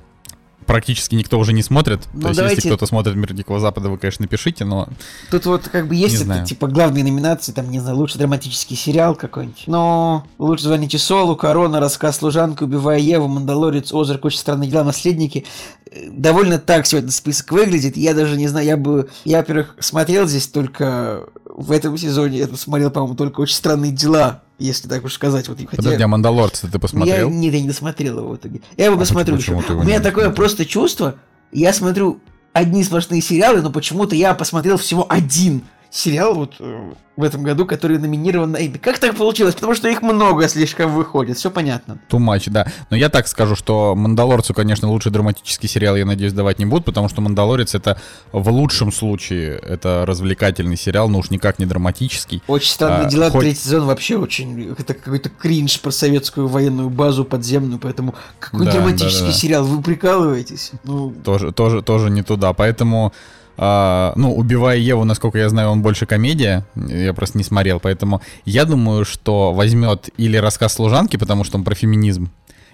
практически никто уже не смотрит. Ну, То есть, давайте- если кто-то смотрит «Мир Дикого Запада», вы, конечно, напишите, но Тут вот как бы есть это, знаю. типа главные номинации, там, не знаю, лучший драматический сериал какой-нибудь. Но лучше звоните Солу, Корона, Рассказ служанка, Убивая Еву, Мандалорец, Озарк, Очень странные дела, Наследники. Э, Довольно так этот список выглядит. Я даже не знаю, я бы... Я, во-первых, смотрел здесь только в этом сезоне, я смотрел, по-моему, только Очень странные дела, если так уж сказать. Вот, хотя- подожди, а «Мандалорца» ты я, посмотрел? нет, я не досмотрел его в итоге. Я его А посмотрю еще. его У меня такое просто чувство, я смотрю одни сплошные сериалы, но почему-то я посмотрел всего один сериал вот э, в этом году, который номинирован на Эмми. Как так получилось? Потому что их много слишком выходит, все понятно. Much, да. Но я так скажу, что «Мандалорцу», конечно, лучший драматический сериал, я надеюсь, давать не будут, потому что «Мандалорец» — это в лучшем случае это развлекательный сериал, но уж никак не драматический. Очень странные А, дела, хоть- третий сезон вообще очень... Это какой-то кринж про советскую военную базу подземную, поэтому какой Да, драматический да, да. сериал? Вы прикалываетесь? Ну, Тоже, тоже, тоже не туда. Поэтому, а, ну, «Убивая Еву», насколько я знаю, он больше комедия. Я просто не смотрел. Поэтому я думаю, что возьмет или рассказ служанки, потому что он про феминизм,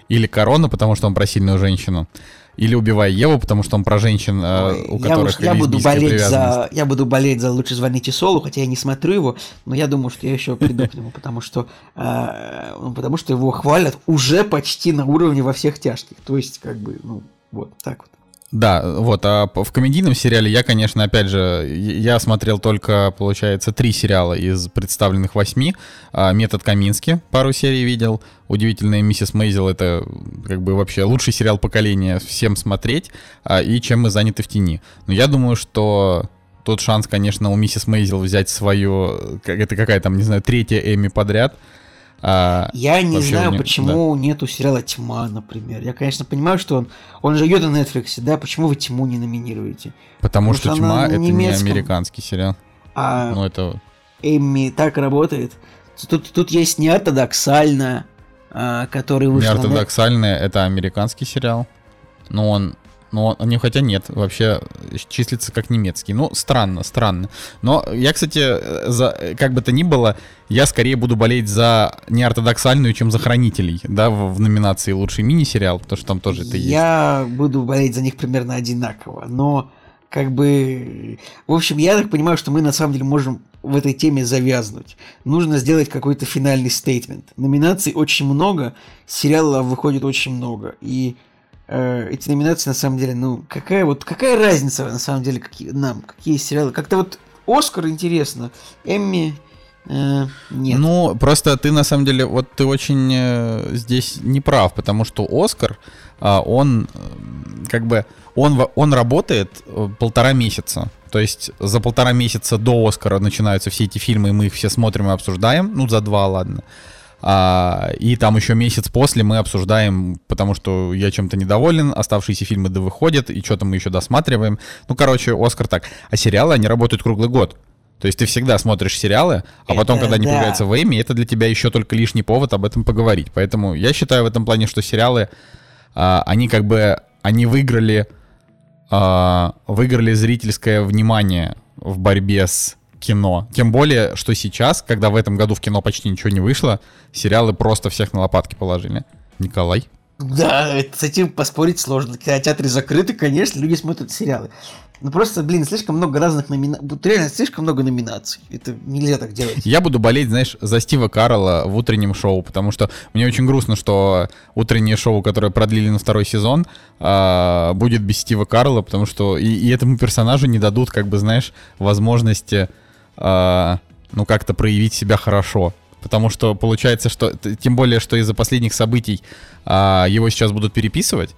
или «Корона», потому что он про сильную женщину. Или «Убивая Еву», потому что он про женщин, а, Ой, у я, которых уж- я буду болеть за, я буду болеть за лучше звоните Солу, хотя я не смотрю его, но я думаю, что я еще приду к нему, потому что, э, потому что его хвалят уже почти на уровне во всех тяжких. То есть, как бы, ну, вот так вот. Да, вот, а в комедийном сериале я, конечно, опять же, я смотрел только, получается, три сериала из представленных восьми. А, «Метод Камински» пару серий видел. «Удивительная миссис Мейзел» — это как бы вообще лучший сериал поколения, всем смотреть. А, и «Чем мы заняты в тени». Но я думаю, что тот шанс, конечно, у миссис Мейзел взять свою, как это какая там, не знаю, третья Эми подряд. А, Я не знаю, не- почему нету сериала «Тьма», например. Я, конечно, понимаю, что он, он же идет на Netflix, да, почему вы «Тьму» не номинируете? потому потому что что «Тьма» это не немецком. американский сериал. А Ну, это Эмми так работает. Тут, тут есть неортодоксально, а, который вышел на Net- Неортодоксальное это американский сериал. Но он. Но он, не, хотя нет, вообще числится как немецкий. Ну, странно, странно. Но я, кстати, э, за, э, как бы то ни было, я скорее буду болеть за неортодоксальную, чем за хранителей, да, в, в номинации лучший мини-сериал, потому что там тоже это есть. Я буду болеть за них примерно одинаково, но как бы... В общем, я так понимаю, что мы на самом деле можем в этой теме завязнуть. Нужно сделать какой-то финальный стейтмент. Номинаций очень много, сериалов выходит очень много, и э, эти номинации на самом деле, ну, какая вот, какая разница на самом деле какие, нам, какие сериалы. Как-то вот Оскар интересно, Эмми Э, нет. Ну, просто ты на самом деле, вот ты очень э, здесь не прав, потому что Оскар, а, он э, как бы, он, он работает э, полтора месяца. То есть за полтора месяца до Оскара начинаются все эти фильмы, и мы их все смотрим и обсуждаем. Ну, за два, ладно. А, и там еще месяц после мы обсуждаем, потому что я чем-то недоволен, оставшиеся фильмы да выходят, и что-то мы еще досматриваем. Ну, короче, Оскар так. А сериалы, они работают круглый год. То есть ты всегда смотришь сериалы, а потом, Это когда они да. появляются в Эми, это для тебя еще только лишний повод об этом поговорить. Поэтому я считаю в этом плане, что сериалы, а, они как бы, они выиграли, а, выиграли зрительское внимание в борьбе с кино. Тем более, что сейчас, когда в этом году в кино почти ничего не вышло, сериалы просто всех на лопатки положили. Николай? Да, с этим поспорить сложно. Кинотеатры закрыты, конечно, люди смотрят сериалы. Ну просто, блин, слишком много разных номинаций. Реально слишком много номинаций. Это нельзя так делать. Я буду болеть, знаешь, за Стива Карла в утреннем шоу, потому что мне очень грустно, что утреннее шоу, которое продлили на второй сезон, а, будет без Стива Карла, потому что и, и этому персонажу не дадут, как бы, знаешь, возможности, а, ну, как-то проявить себя хорошо. Потому что получается, что, тем более, что из-за последних событий а, его сейчас будут переписывать,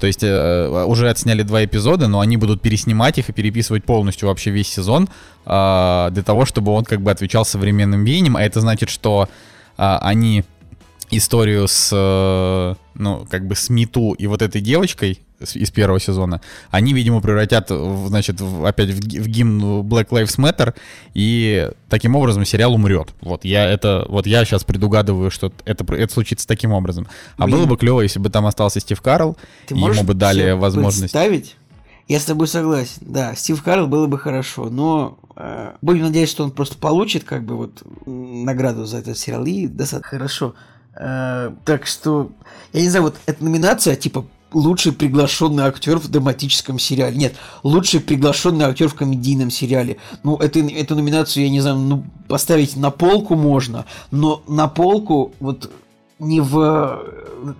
то есть э, уже отсняли два эпизода, но они будут переснимать их и переписывать полностью вообще весь сезон а, для того, чтобы он как бы отвечал современным веяниям. А это значит, что а, они историю с, э, ну, как бы с Миту и вот этой девочкой из первого сезона, они, видимо, превратят, значит, в- опять в, в гимн Black Lives Matter, и таким образом сериал умрет. Вот я это, вот я сейчас предугадываю, что это, это случится таким образом. А Блин. было бы клево, если бы там остался Стив Карл, Ты ему бы дали возможность. представить? Я с тобой согласен. Да, Стив Карл было бы хорошо, но э, будем надеяться, что он просто получит как бы вот награду за этот сериал и достаточно хорошо. Э, так что я не знаю, вот эта номинация типа лучший приглашенный актер в драматическом сериале. Нет, лучший приглашенный актер в комедийном сериале. Ну, это, эту номинацию, я не знаю, ну, поставить на полку можно, но на полку вот не в,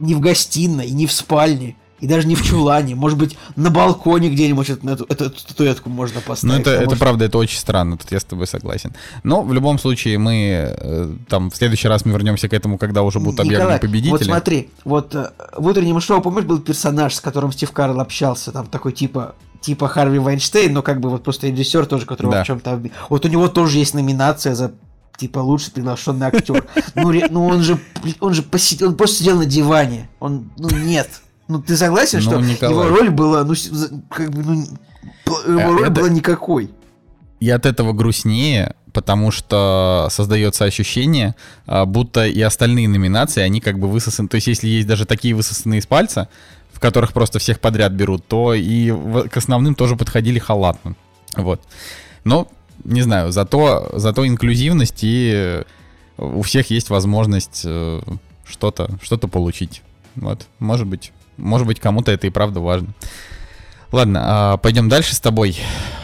не в гостиной, не в спальне, и даже не в чулане. Может быть, на балконе где-нибудь эту, эту, эту статуэтку можно Ну, поставить. это, а это может- правда, это очень странно, тут я с тобой согласен. Но в любом случае мы э, там в следующий раз мы вернемся к этому, когда уже будут объявлены Николай, победители. Вот смотри, вот э, в утреннем шоу, помнишь, был персонаж, с которым Стив Карл общался, там такой типа типа Харви Вайнштейн, но как бы вот просто режиссер тоже, который Да. в чем-то Вот у него тоже есть номинация за типа лучший приглашенный актер. Ну, ну он же он же посидел, он просто сидел на диване. Он, ну нет. Ну ты согласен, Ну, что Николай. его роль была, ну как бы, ну п- его роль это- была никакой. И от этого грустнее, потому что создается ощущение, а, будто и остальные номинации, они как бы высосаны. То есть, если есть даже такие высосанные из пальца, в которых просто всех подряд берут, то и к основным тоже подходили халатно. Вот. Но, не знаю, зато, зато инклюзивность и у всех есть возможность э, что-то что получить. Вот, может быть, может быть, кому-то это и правда важно. Ладно, а, пойдем дальше с тобой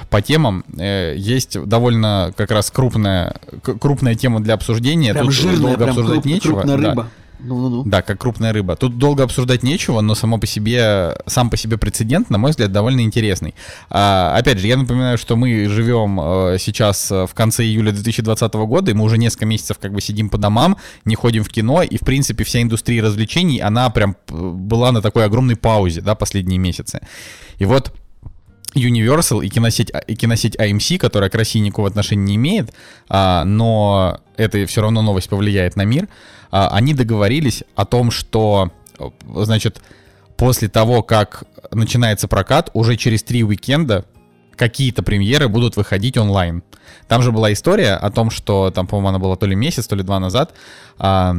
по темам. Э, Есть довольно как раз крупная, крупная тема для обсуждения. Прям Тут жирная, долго прям обсуждать круп- нечего. крупная Да. Ну-ну-ну. Да, как крупная рыба. Тут долго обсуждать нечего, но само по себе, сам по себе прецедент, на мой взгляд, довольно интересный. А, опять же, я напоминаю, что мы живем э, сейчас в конце июля 2020 года, и мы уже несколько месяцев как бы сидим по домам, не ходим в кино, и, в принципе, вся индустрия развлечений, она прям э, была на такой огромной паузе, да, последние месяцы. И вот Universal и киносеть, а- и киносеть AMC, которая к России никакого отношения не имеет, а, но это все равно новость повлияет на мир, а, они договорились о том, что, значит, после того, как начинается прокат, уже через три уикенда какие-то премьеры будут выходить онлайн. Там же была история о том, что, там, по-моему, она была то ли месяц, то ли два назад, а,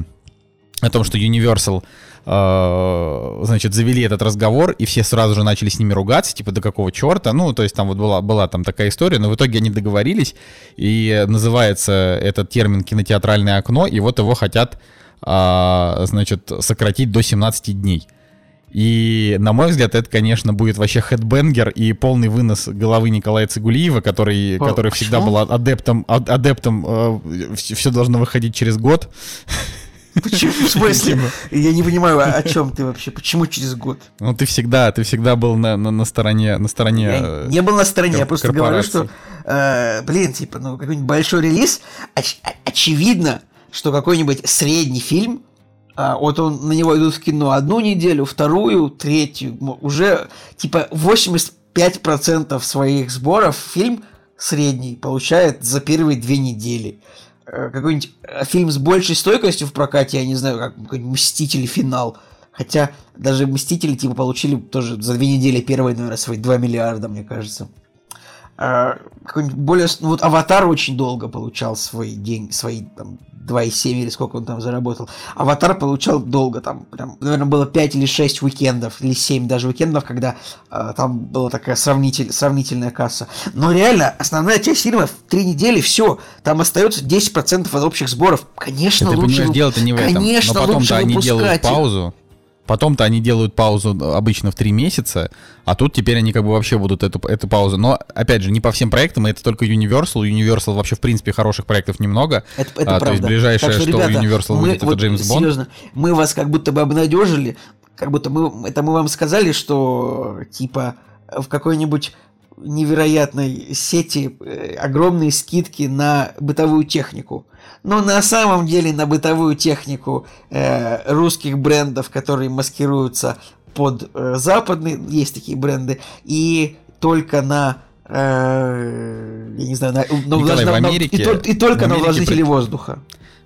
о том, что Universal э, значит, завели этот разговор, и все сразу же начали с ними ругаться, типа, до какого черта, ну, то есть там вот была, была там такая история, но в итоге они договорились, и называется этот термин кинотеатральное окно, и вот его хотят, а, значит, сократить до 17 дней. И, на мой взгляд, это, конечно, будет вообще хедбенгер и полный вынос головы Николая Цигулиева, который, По- который всегда был адептом, ад- адептом, все, должно выходить через год. Почему? В смысле? Я не понимаю, о чем ты вообще? Почему через год? Ну, ты всегда, ты всегда был на, на, на стороне, на стороне. Я не был на стороне, я просто говорю, что, э, блин, типа, ну, какой-нибудь большой релиз, оч- очевидно, что какой-нибудь средний фильм, а, вот он, на него идут в кино одну неделю, вторую, третью, уже, типа, 85% своих сборов фильм средний получает за первые две недели. Э, какой-нибудь э, фильм с большей стойкостью в прокате, я не знаю, как «Мстители. Финал». Хотя даже «Мстители» типа получили тоже за две недели первые, наверное, свои 2 миллиарда, мне кажется. А, более... Ну, вот «Аватар» очень долго получал свои деньги, свои там 2,7 или сколько он там заработал. Аватар получал долго, там, прям, наверное, было 5 или 6 уикендов, или 7 даже уикендов, когда э, там была такая сравнитель, сравнительная касса. Но реально, основная часть фильма в 3 недели, все, там остается 10% от общих сборов. Конечно, Ты лучше... понимаешь, дело-то не в этом. Конечно, Но потом-то они делают паузу. Потом-то они делают паузу обычно в три месяца, а тут теперь они как бы вообще будут эту, эту паузу. Но, опять же, не по всем проектам, это только Universal. Universal вообще, в принципе, хороших проектов немного. Это, это а, правда. То есть ближайшее, так что, что ребята, Universal мы, выйдет, вот, это Джеймс Бонд. Серьезно, мы вас как будто бы обнадежили, как будто мы, это мы вам сказали, что, типа, в какой-нибудь невероятной сети э, огромные скидки на бытовую технику. Но на самом деле на бытовую технику э, русских брендов, которые маскируются под э, западные, есть такие бренды, и только на э, я не знаю, на, на, Николай, на, в на, Америке, и, и только на увлажнители при- воздуха.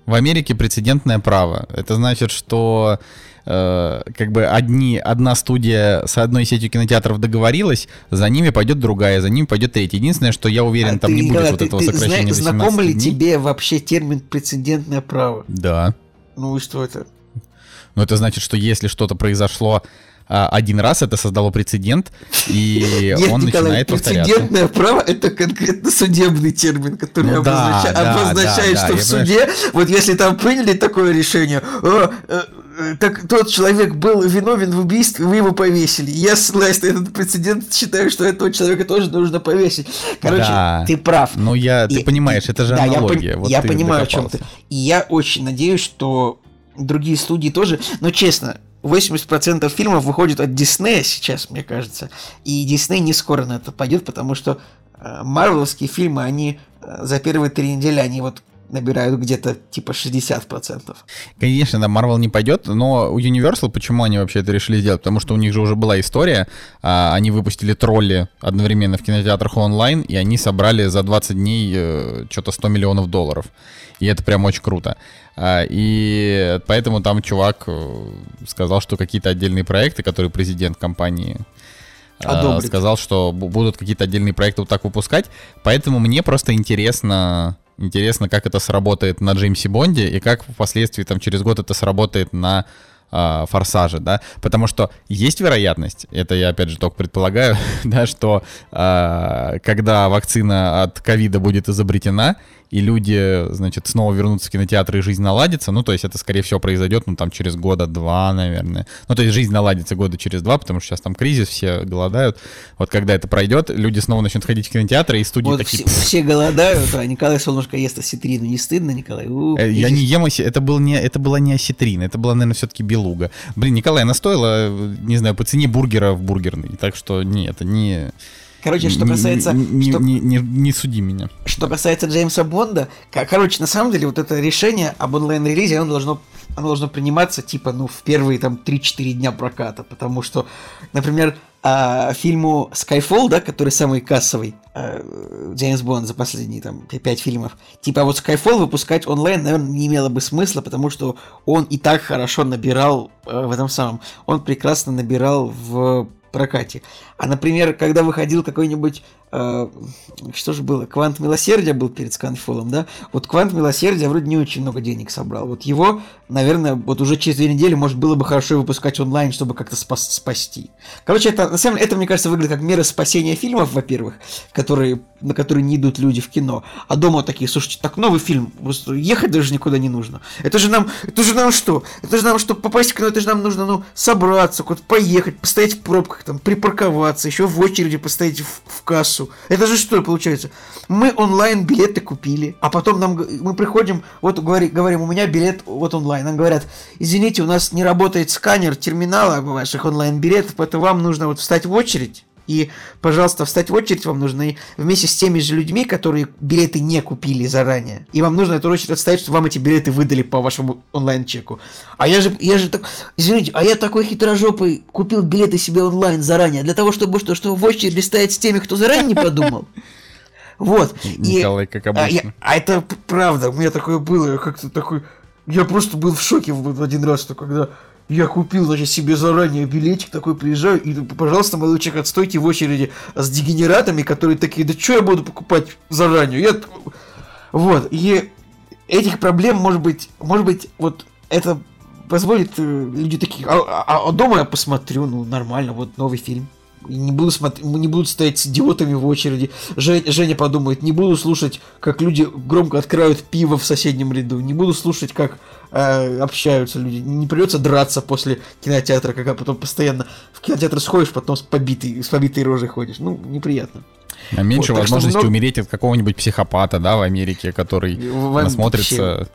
В Америке прецедентное право. Это значит, что э, как бы одни, одна студия с одной сетью кинотеатров договорилась, за ними пойдет другая, за ними пойдет третья. Единственное, что я уверен, А там ты, не будет Николай, вот ты- этого ты сокращения зна- Знаком 17 ли дней. тебе вообще термин прецедентное право? Да. Ну и что это? Но это значит, что если что-то произошло а, один раз, это создало прецедент, и Нет, он Николай, начинает повторяться. прецедентное право это конкретно судебный термин, который Ну да, обознача- да, обозначает, да, да, что я в суде, вот если там приняли такое решение, «О, э, э, так тот человек был виновен в убийстве, вы его повесили. Я ссылаюсь на этот прецедент, считаю, что этого человека тоже нужно повесить. Короче, Да. ты прав. Ну, я, И- ты понимаешь, это же да, я аналогия. пон- вот я понимаю, о чем ты. докопался. И я очень надеюсь, что другие студии тоже. Но честно, 80% фильмов выходит от Диснея сейчас, мне кажется. И Дисней не скоро на это пойдет, потому что э, марвеловские фильмы, они э, за первые три недели, они вот набирают где-то типа 60%. Конечно, да, Marvel не пойдет, но у Universal почему они вообще это решили сделать? Потому что у них же уже была история, а, они выпустили тролли одновременно в кинотеатрах онлайн, и они собрали за 20 дней э, что-то 100 миллионов долларов. И это прям очень круто. А, и поэтому там чувак э, сказал, что какие-то отдельные проекты, которые президент компании а, Одобрит. сказал, что бу- будут какие-то отдельные проекты вот так выпускать. Поэтому мне просто интересно, интересно, как это сработает на Джеймсе Бонде и как впоследствии там через год это сработает на а, Форсаже, да, потому что есть вероятность, это я опять же только предполагаю, да, что а, когда вакцина от ковида будет изобретена, и люди, значит, снова вернутся в кинотеатры и жизнь наладится, ну, то есть это, скорее всего, произойдет, ну, там, через года два, наверное. Ну, то есть жизнь наладится года через два, потому что сейчас там кризис, все голодают. Вот когда это пройдет, люди снова начнут ходить в кинотеатры, и студии Вот такие... все, все голодают, а Николай Солнышко ест осетрину. Не стыдно, Николай? У, «Э, Я не ем, оси- это, был не, это была не осетрина, это была, наверное, все-таки белуга. Блин, Николай, она стоила, э, не знаю, по цене бургера в бургерной, так что нет, это не... Короче, что касается... Не, что- не- не- не суди меня. Что касается Джеймса Бонда, ко- короче, на самом деле, вот это решение об онлайн-релизе, оно должно, оно должно приниматься, типа, ну, в первые, там, 3-4 дня проката, потому что, например, а, фильму Skyfall, да, который самый кассовый, а, Джеймс Бонд за последние, там, 5 фильмов, типа, вот Skyfall выпускать онлайн, наверное, не имело бы смысла, потому что он и так хорошо набирал э, в этом самом, он прекрасно набирал в прокате. А, например, когда выходил какой-нибудь, э, что же было, Квант Милосердия был перед Сканфолом, да? Вот Квант Милосердия вроде не очень много денег собрал. Вот его, наверное, вот уже через две недели, может, было бы хорошо выпускать онлайн, чтобы как-то спас- спасти. Короче, это, на самом деле, это, мне кажется, выглядит как мера спасения фильмов, во-первых, которые, на которые не идут люди в кино. А дома такие, слушайте, так новый фильм, просто ехать даже никуда не нужно. Это же нам, это же нам что? Это же нам, чтобы попасть в кино, это же нам нужно, ну, собраться, куда-то поехать, постоять в пробках, там, припарковаться, еще в очереди постоять в, в кассу, кассу. Это же что получается? Мы онлайн билеты купили, а потом нам мы приходим, вот говори, говорим, у меня билет вот онлайн. Нам говорят, извините, у нас не работает сканер терминала ваших онлайн билетов, поэтому вам нужно вот встать в очередь и, пожалуйста, встать в очередь вам нужно и вместе с теми же людьми, которые билеты не купили заранее. И вам нужно эту очередь отстоять, чтобы вам эти билеты выдали по вашему онлайн-чеку. А я же, я же так, извините, а я такой хитрожопый купил билеты себе онлайн заранее, для того, чтобы что, чтобы в очереди стоять с теми, кто заранее не подумал. Вот. Николай, как обычно. А, я, а это правда, у меня такое было, я как-то такой... Я просто был в шоке в один раз, что когда я купил, значит, себе заранее билетик такой, приезжаю, и, пожалуйста, молодой человек, отстойте в очереди с дегенератами, которые такие, да что я буду покупать заранее? Я... Вот, и этих проблем, может быть, может быть, вот это позволит э, люди такие, а, а, а дома я посмотрю, ну, нормально, вот новый фильм. Не буду, смотреть, не буду стоять с идиотами в очереди. Жень, Женя подумает, не буду слушать, как люди громко открывают пиво в соседнем ряду. Не буду слушать, как э, общаются люди. Не придется драться после кинотеатра, когда потом постоянно в кинотеатр сходишь, потом с побитой, с побитой рожей ходишь. Ну, неприятно. А меньше вот, возможности много... умереть от какого-нибудь психопата, да, в Америке, который Вам насмотрится...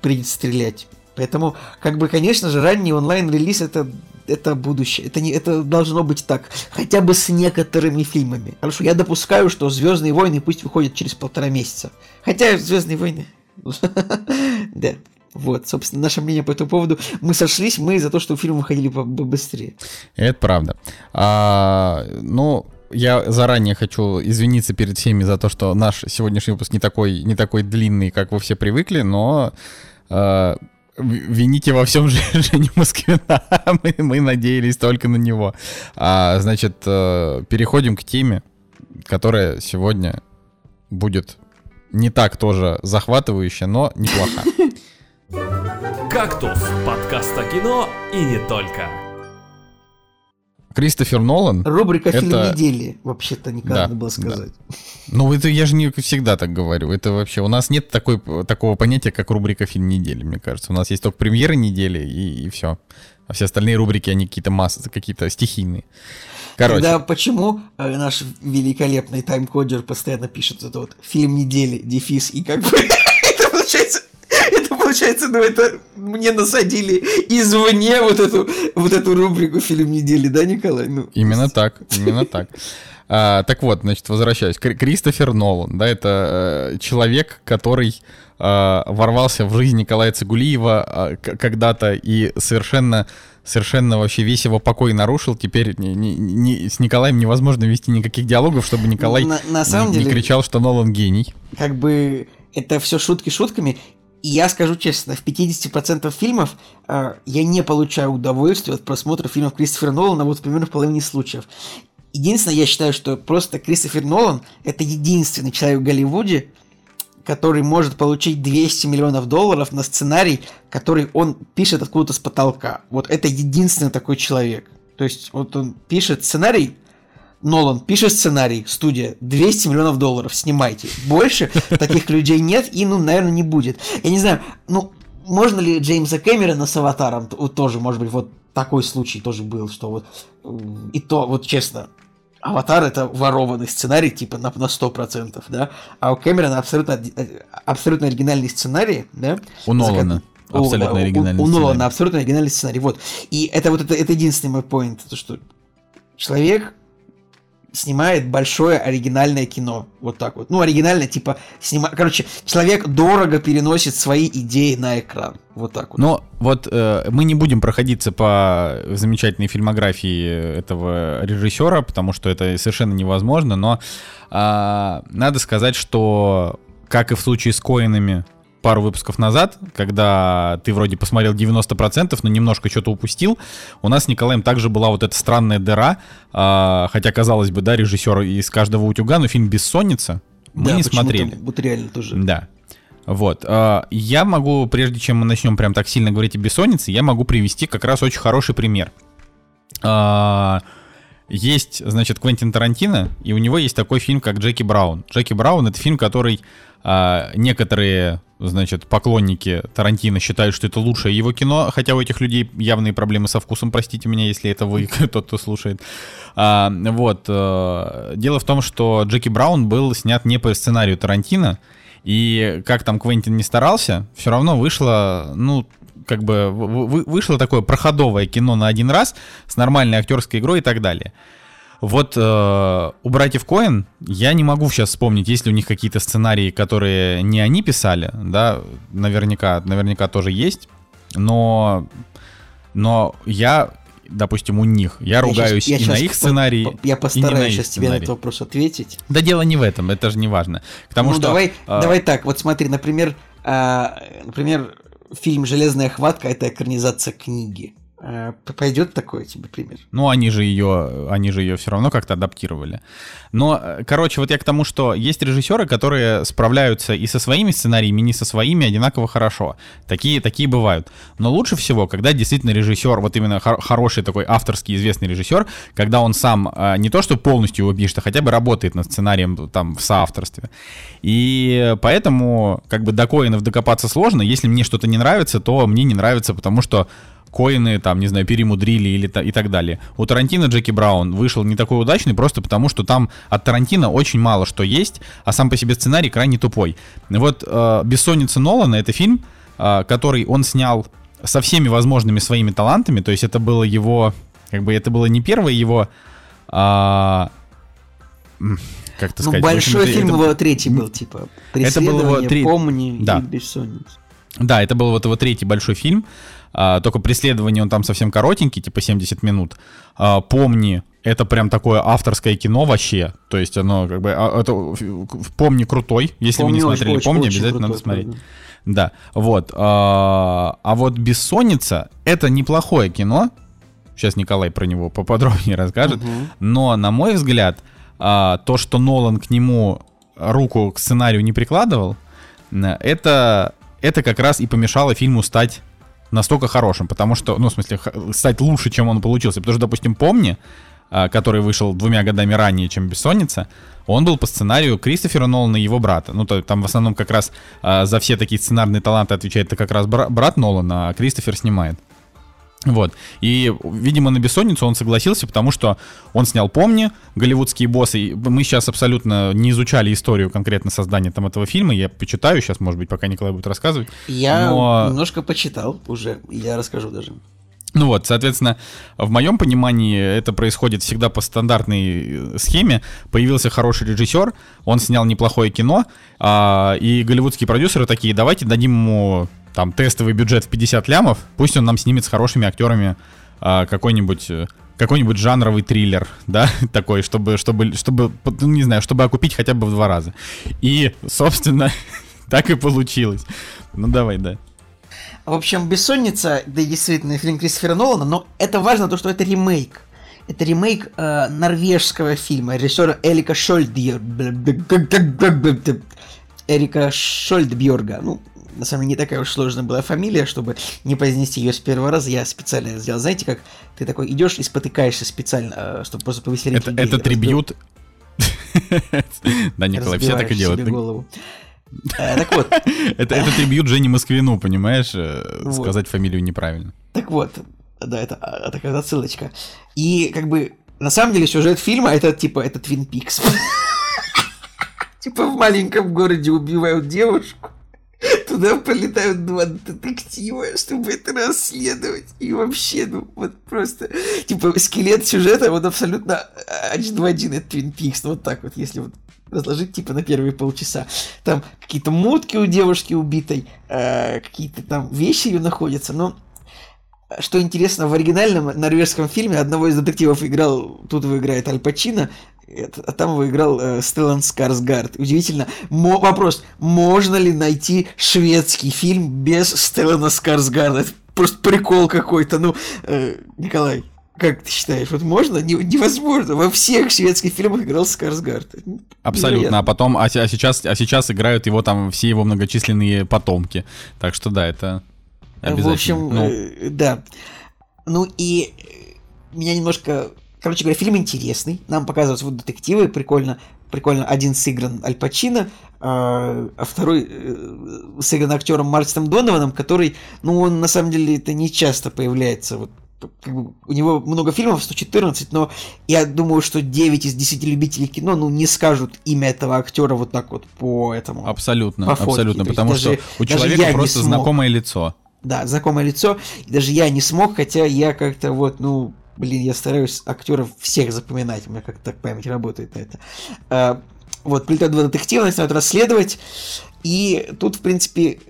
Придется стрелять. Поэтому, как бы, конечно же, ранний онлайн-релиз это это будущее. Это, не, это должно быть так. Хотя бы с некоторыми фильмами. Хорошо, я допускаю, что Звездные войны пусть выходят через полтора месяца. Хотя Звездные войны. Да. Вот, собственно, наше мнение по этому поводу. Мы сошлись, мы за то, что фильмы выходили быстрее. Это правда. А, ну, я заранее хочу извиниться перед всеми за то, что наш сегодняшний выпуск не такой, не такой длинный, как вы все привыкли, но а, вините во всем Женю Москвина. мы, мы надеялись только на него. А, значит, э, переходим к теме, которая сегодня будет не так тоже захватывающая, но неплохая. «Кактус» — подкаст о кино и не только. Кристофер Нолан. Рубрика это... «Фильм недели», вообще-то не да, надо было сказать. Да. Ну, это я же не всегда так говорю. Это вообще... У нас нет такой, такого понятия, как рубрика «Фильм недели», мне кажется. У нас есть только премьеры недели и, и все. А все остальные рубрики, они какие-то массы, какие-то стихийные. Короче. Тогда почему э, наш великолепный тайм-кодер постоянно пишет это вот «Фильм недели», дефис, и как бы это получается получается, ну это мне насадили извне вот эту, вот эту рубрику фильм недели, да, Николай? Ну, именно так, именно так. А, так вот, значит, возвращаюсь. Кристофер Нолан, да, это э, человек, который э, ворвался в жизнь Николая Цигулиева э, когда-то и совершенно совершенно вообще весь его покой нарушил. Теперь не, не, не, с Николаем невозможно вести никаких диалогов, чтобы Николай на, на самом не, деле, не кричал, что Нолан гений. Как бы это все шутки шутками. И я скажу честно, в 50% фильмов э, я не получаю удовольствия от просмотра фильмов Кристофера Нолана вот примерно в половине случаев. Единственное, я считаю, что просто Кристофер Нолан – это единственный человек в Голливуде, который может получить 200 миллионов долларов на сценарий, который он пишет откуда-то с потолка. Вот это единственный такой человек. То есть вот он пишет сценарий, Нолан пишет сценарий, студия, 200 миллионов долларов, снимайте. Больше таких людей нет и, ну, наверное, не будет. Я не знаю, ну, можно ли Джеймса Кэмерона с Аватаром, вот тоже, может быть, вот такой случай тоже был, что вот, и то, вот честно, Аватар это ворованный сценарий, типа на, на 100%, да, а у Кэмерона абсолютно, абсолютно оригинальный сценарий, да. У Нолана. Абсолютно оригинальный у, у, у Нолана абсолютно оригинальный сценарий, вот. И это вот это, это единственный мой поинт, то что человек снимает большое оригинальное кино. Вот так вот. Ну, оригинальное, типа, снима... Короче, человек дорого переносит свои идеи на экран. Вот так вот. Но вот э, мы не будем проходиться по замечательной фильмографии этого режиссера, потому что это совершенно невозможно, но э, надо сказать, что, как и в случае с Коинами, пару выпусков назад, когда ты вроде посмотрел 90%, но немножко что-то упустил, у нас с Николаем также была вот эта странная дыра, э, хотя, казалось бы, да, режиссер из каждого утюга, но фильм «Бессонница» мы да, не смотрели. Вот реально тоже. Да. Вот. Э, я могу, прежде чем мы начнем прям так сильно говорить о «Бессоннице», я могу привести как раз очень хороший пример. Э, есть, значит, Квентин Тарантино, и у него есть такой фильм, как Джеки Браун. Джеки Браун — это фильм, который а, некоторые, значит, поклонники Тарантино считают, что это лучшее его кино, хотя у этих людей явные проблемы со вкусом, простите меня, если это вы, тот, кто слушает. А, вот. А, дело в том, что Джеки Браун был снят не по сценарию Тарантино, и как там Квентин не старался, все равно вышло, ну, как бы вышло такое проходовое кино на один раз с нормальной актерской игрой и так далее. Вот э, у братьев Коэн я не могу сейчас вспомнить, есть ли у них какие-то сценарии, которые не они писали, да, наверняка, наверняка тоже есть, но, но я, допустим, у них, я, я ругаюсь сейчас, я и на их сценарии. По, я постараюсь сейчас тебе на этот вопрос ответить. Да дело не в этом, это же не важно. Потому ну, что, давай, э, давай так, вот смотри, например, э, например, фильм «Железная хватка» — это экранизация книги. Э, пойдет такой тебе пример? Ну, они же ее, они же ее все равно как-то адаптировали. Но, э, короче, вот я к тому, что есть режиссеры, которые справляются и со своими сценариями, и не со своими одинаково хорошо. Такие, такие бывают. Но лучше всего, когда действительно режиссер, вот именно хор- хороший такой авторский известный режиссер, когда он сам э, не то что полностью его пишет, а хотя бы работает над сценарием там в соавторстве. И поэтому как бы до коинов докопаться сложно. Если мне что-то не нравится, то мне не нравится, потому что коины, там, не знаю, перемудрили или и так далее. У Тарантино Джеки Браун вышел не такой удачный, просто потому что там от Тарантино очень мало что есть, а сам по себе сценарий крайне тупой. Вот э, «Бессонница Нолана» — это фильм, э, который он снял со всеми возможными своими талантами, то есть это было его, как бы это было не первое его... Э, как это ну, сказать? большой общем, фильм это, его третий был, типа, это был его три... «Помни» да. и «Бессонница». Да, это был вот его третий большой фильм. А, только преследование он там совсем коротенький, типа 70 минут. А, помни, это прям такое авторское кино вообще. То есть оно как бы... А, это, помни крутой. Если помни, вы не смотрели, очень, помни, очень обязательно крутой, надо смотреть. Правда. Да, вот. А, а вот «Бессонница» — это неплохое кино. Сейчас Николай про него поподробнее расскажет. Угу. Но, на мой взгляд, а, то, что Нолан к нему руку к сценарию не прикладывал, это, это как раз и помешало фильму стать настолько хорошим, потому что, ну, в смысле, стать лучше, чем он получился. Потому что, допустим, «Помни», а, который вышел двумя годами ранее, чем «Бессонница», он был по сценарию Кристофера Нолана и его брата. Ну, то, там в основном как раз а, за все такие сценарные таланты отвечает как раз брат Нолана, а Кристофер снимает. Вот. И, видимо, на бессонницу он согласился, потому что он снял «Помни», голливудские боссы. Мы сейчас абсолютно не изучали историю конкретно создания там этого фильма. Я почитаю сейчас, может быть, пока Николай будет рассказывать. Я но... немножко почитал уже, я расскажу даже. Ну вот, соответственно, в моем понимании это происходит всегда по стандартной схеме. Появился хороший режиссер, он снял неплохое кино, а, и голливудские продюсеры такие, давайте дадим ему там тестовый бюджет в 50 лямов, пусть он нам снимет с хорошими актерами а, какой-нибудь э, какой-нибудь жанровый триллер, да, такой, чтобы, чтобы, чтобы, ну, не знаю, чтобы окупить хотя бы в два раза. И, собственно, так и получилось. Ну, давай, да. В общем, «Бессонница», да, действительно, фильм Кристофера Нолана, но это важно, то, что это ремейк. Это ремейк э, норвежского фильма режиссера Элика Шольдбьерга. Эрика Шольдбьерга. Ну, на самом деле не такая уж сложная была фамилия, чтобы не произнести ее с первого раза, я специально сделал. Знаете, как ты такой идешь и спотыкаешься специально, э, чтобы просто повеселить это, людей. Это трибют. Да, Николай, все так и делают. Э, так вот. Это трибют Жене Москвину, понимаешь? Э, сказать фамилию неправильно. Так вот, да, это такая отсылочка. И как бы на самом деле сюжет фильма это типа это Твин Пикс. Типа в маленьком городе убивают девушку, Туда полетают два детектива, чтобы это расследовать. И вообще, ну, вот просто, типа, скелет сюжета, вот абсолютно один в один от Twin Peaks. Ну, вот так вот, если вот разложить, типа, на первые полчаса. Там какие-то мутки у девушки убитой, э, какие-то там вещи ее находятся, но что интересно, в оригинальном норвежском фильме одного из детективов играл, тут его играет Аль Пачино, а там выиграл э, Стеллан Скарсгард. Удивительно. Мо- вопрос, можно ли найти шведский фильм без Стеллана Скарсгарда? Это просто прикол какой-то. Ну, э, Николай, как ты считаешь, вот можно? Не, невозможно. Во всех шведских фильмах играл Скарсгард. Абсолютно. А потом, а, а, сейчас, а сейчас играют его там все его многочисленные потомки. Так что да, это. В общем, ну. э, да. Ну и меня немножко Короче говоря, фильм интересный. Нам показывают вот детективы, прикольно. Прикольно, один сыгран Аль Пачино, а, а второй э, сыгран актером Мартином Донованом, который, ну, он на самом деле это не часто появляется вот как бы, у него много фильмов, 114, но я думаю, что 9 из 10 любителей кино, ну, не скажут имя этого актера вот так вот по этому. Абсолютно, по фотке. абсолютно, потому даже, что у человека просто знакомое лицо. Да, знакомое лицо, и даже я не смог, хотя я как-то вот, ну, блин, я стараюсь актеров всех запоминать, у меня как-то так память работает на это. А, вот, прилетают два детектива, начинают расследовать, и тут, в принципе,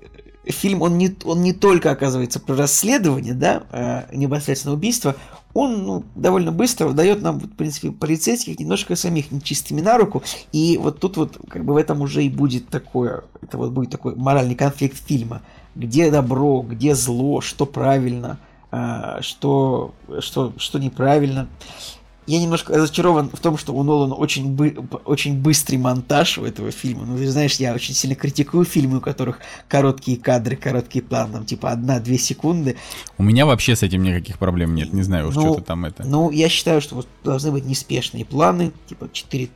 фильм, он не, он не только оказывается про расследование, да, э, непосредственно убийство, он ну, довольно быстро дает нам, в принципе, полицейских немножко самих нечистыми на руку, и вот тут вот как бы в этом уже и будет такое, это вот будет такой моральный конфликт фильма, где добро, где зло, что правильно, э, что, что, что неправильно я немножко разочарован в том, что у Нолана очень, бы, очень быстрый монтаж у этого фильма. Ну, ты знаешь, я очень сильно критикую фильмы, у которых короткие кадры, короткие планы, там, типа, одна-две секунды. У меня вообще с этим никаких проблем нет, не знаю уж, ну, что-то там это. Ну, я считаю, что вот должны быть неспешные планы, типа 4,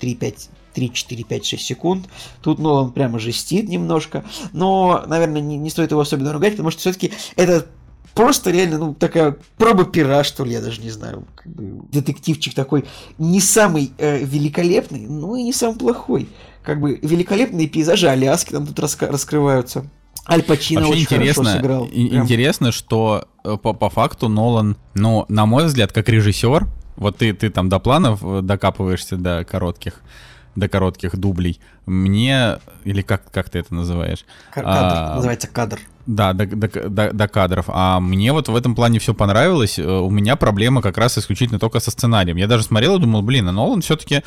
3, 5, 3, 4, 5, 6 секунд. Тут Нолан прямо жестит немножко, но, наверное, не, не стоит его особенно ругать, потому что все-таки это просто реально, ну, такая проба пера, что ли, я даже не знаю. Как бы, детективчик такой не самый э, великолепный, но и не самый плохой. Как бы великолепные пейзажи Аляски там тут раска- раскрываются. Аль Пачино Вообще очень интересно, хорошо сыграл. И, интересно, что э, по, по факту Нолан, ну, на мой взгляд, как режиссер, вот ты, ты там до планов э, докапываешься до коротких, до коротких дублей. Мне, или как, как ты это называешь? Кадр, а, называется кадр. Да, до, до, до, до кадров. А мне вот в этом плане все понравилось. Э, у меня проблема как раз исключительно только со сценарием. Я даже смотрел и думал, блин, а Нолан все-таки,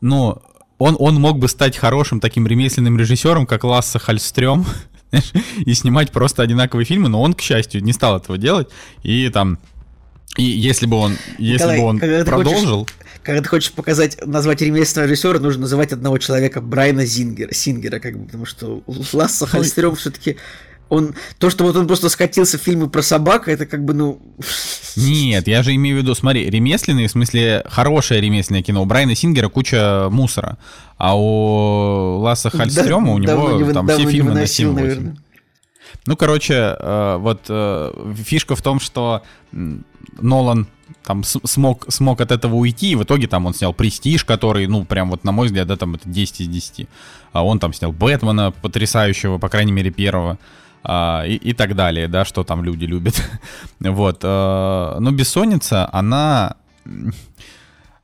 ну, он, он мог бы стать хорошим таким ремесленным режиссером, как Ласса Хальстрём, и снимать просто одинаковые фильмы, но он, к счастью, не стал этого делать. И там и если бы он, если Николай, бы он продолжил... Хочешь, когда ты хочешь показать, назвать ремесленного режиссера, нужно называть одного человека Брайана Зингера, Сингера, как бы, потому что Ласса Хальстрём все-таки он, то, что вот он просто скатился в фильмы про собак, это как бы, ну... Нет, я же имею в виду, смотри, ремесленные, в смысле, хорошее ремесленное кино. У Брайана Сингера куча мусора, а у Ласса Хальстрёма да, у него не, там все фильмы на 7 наверное. Ну, короче, э, вот э, фишка в том, что Нолан там смог, смог от этого уйти, и в итоге там он снял «Престиж», который, ну, прям вот, на мой взгляд, да, там это 10 из 10. А он там снял «Бэтмена», потрясающего, по крайней мере, первого а, и, и так далее, да, что там люди любят. вот. А, но бессонница, она...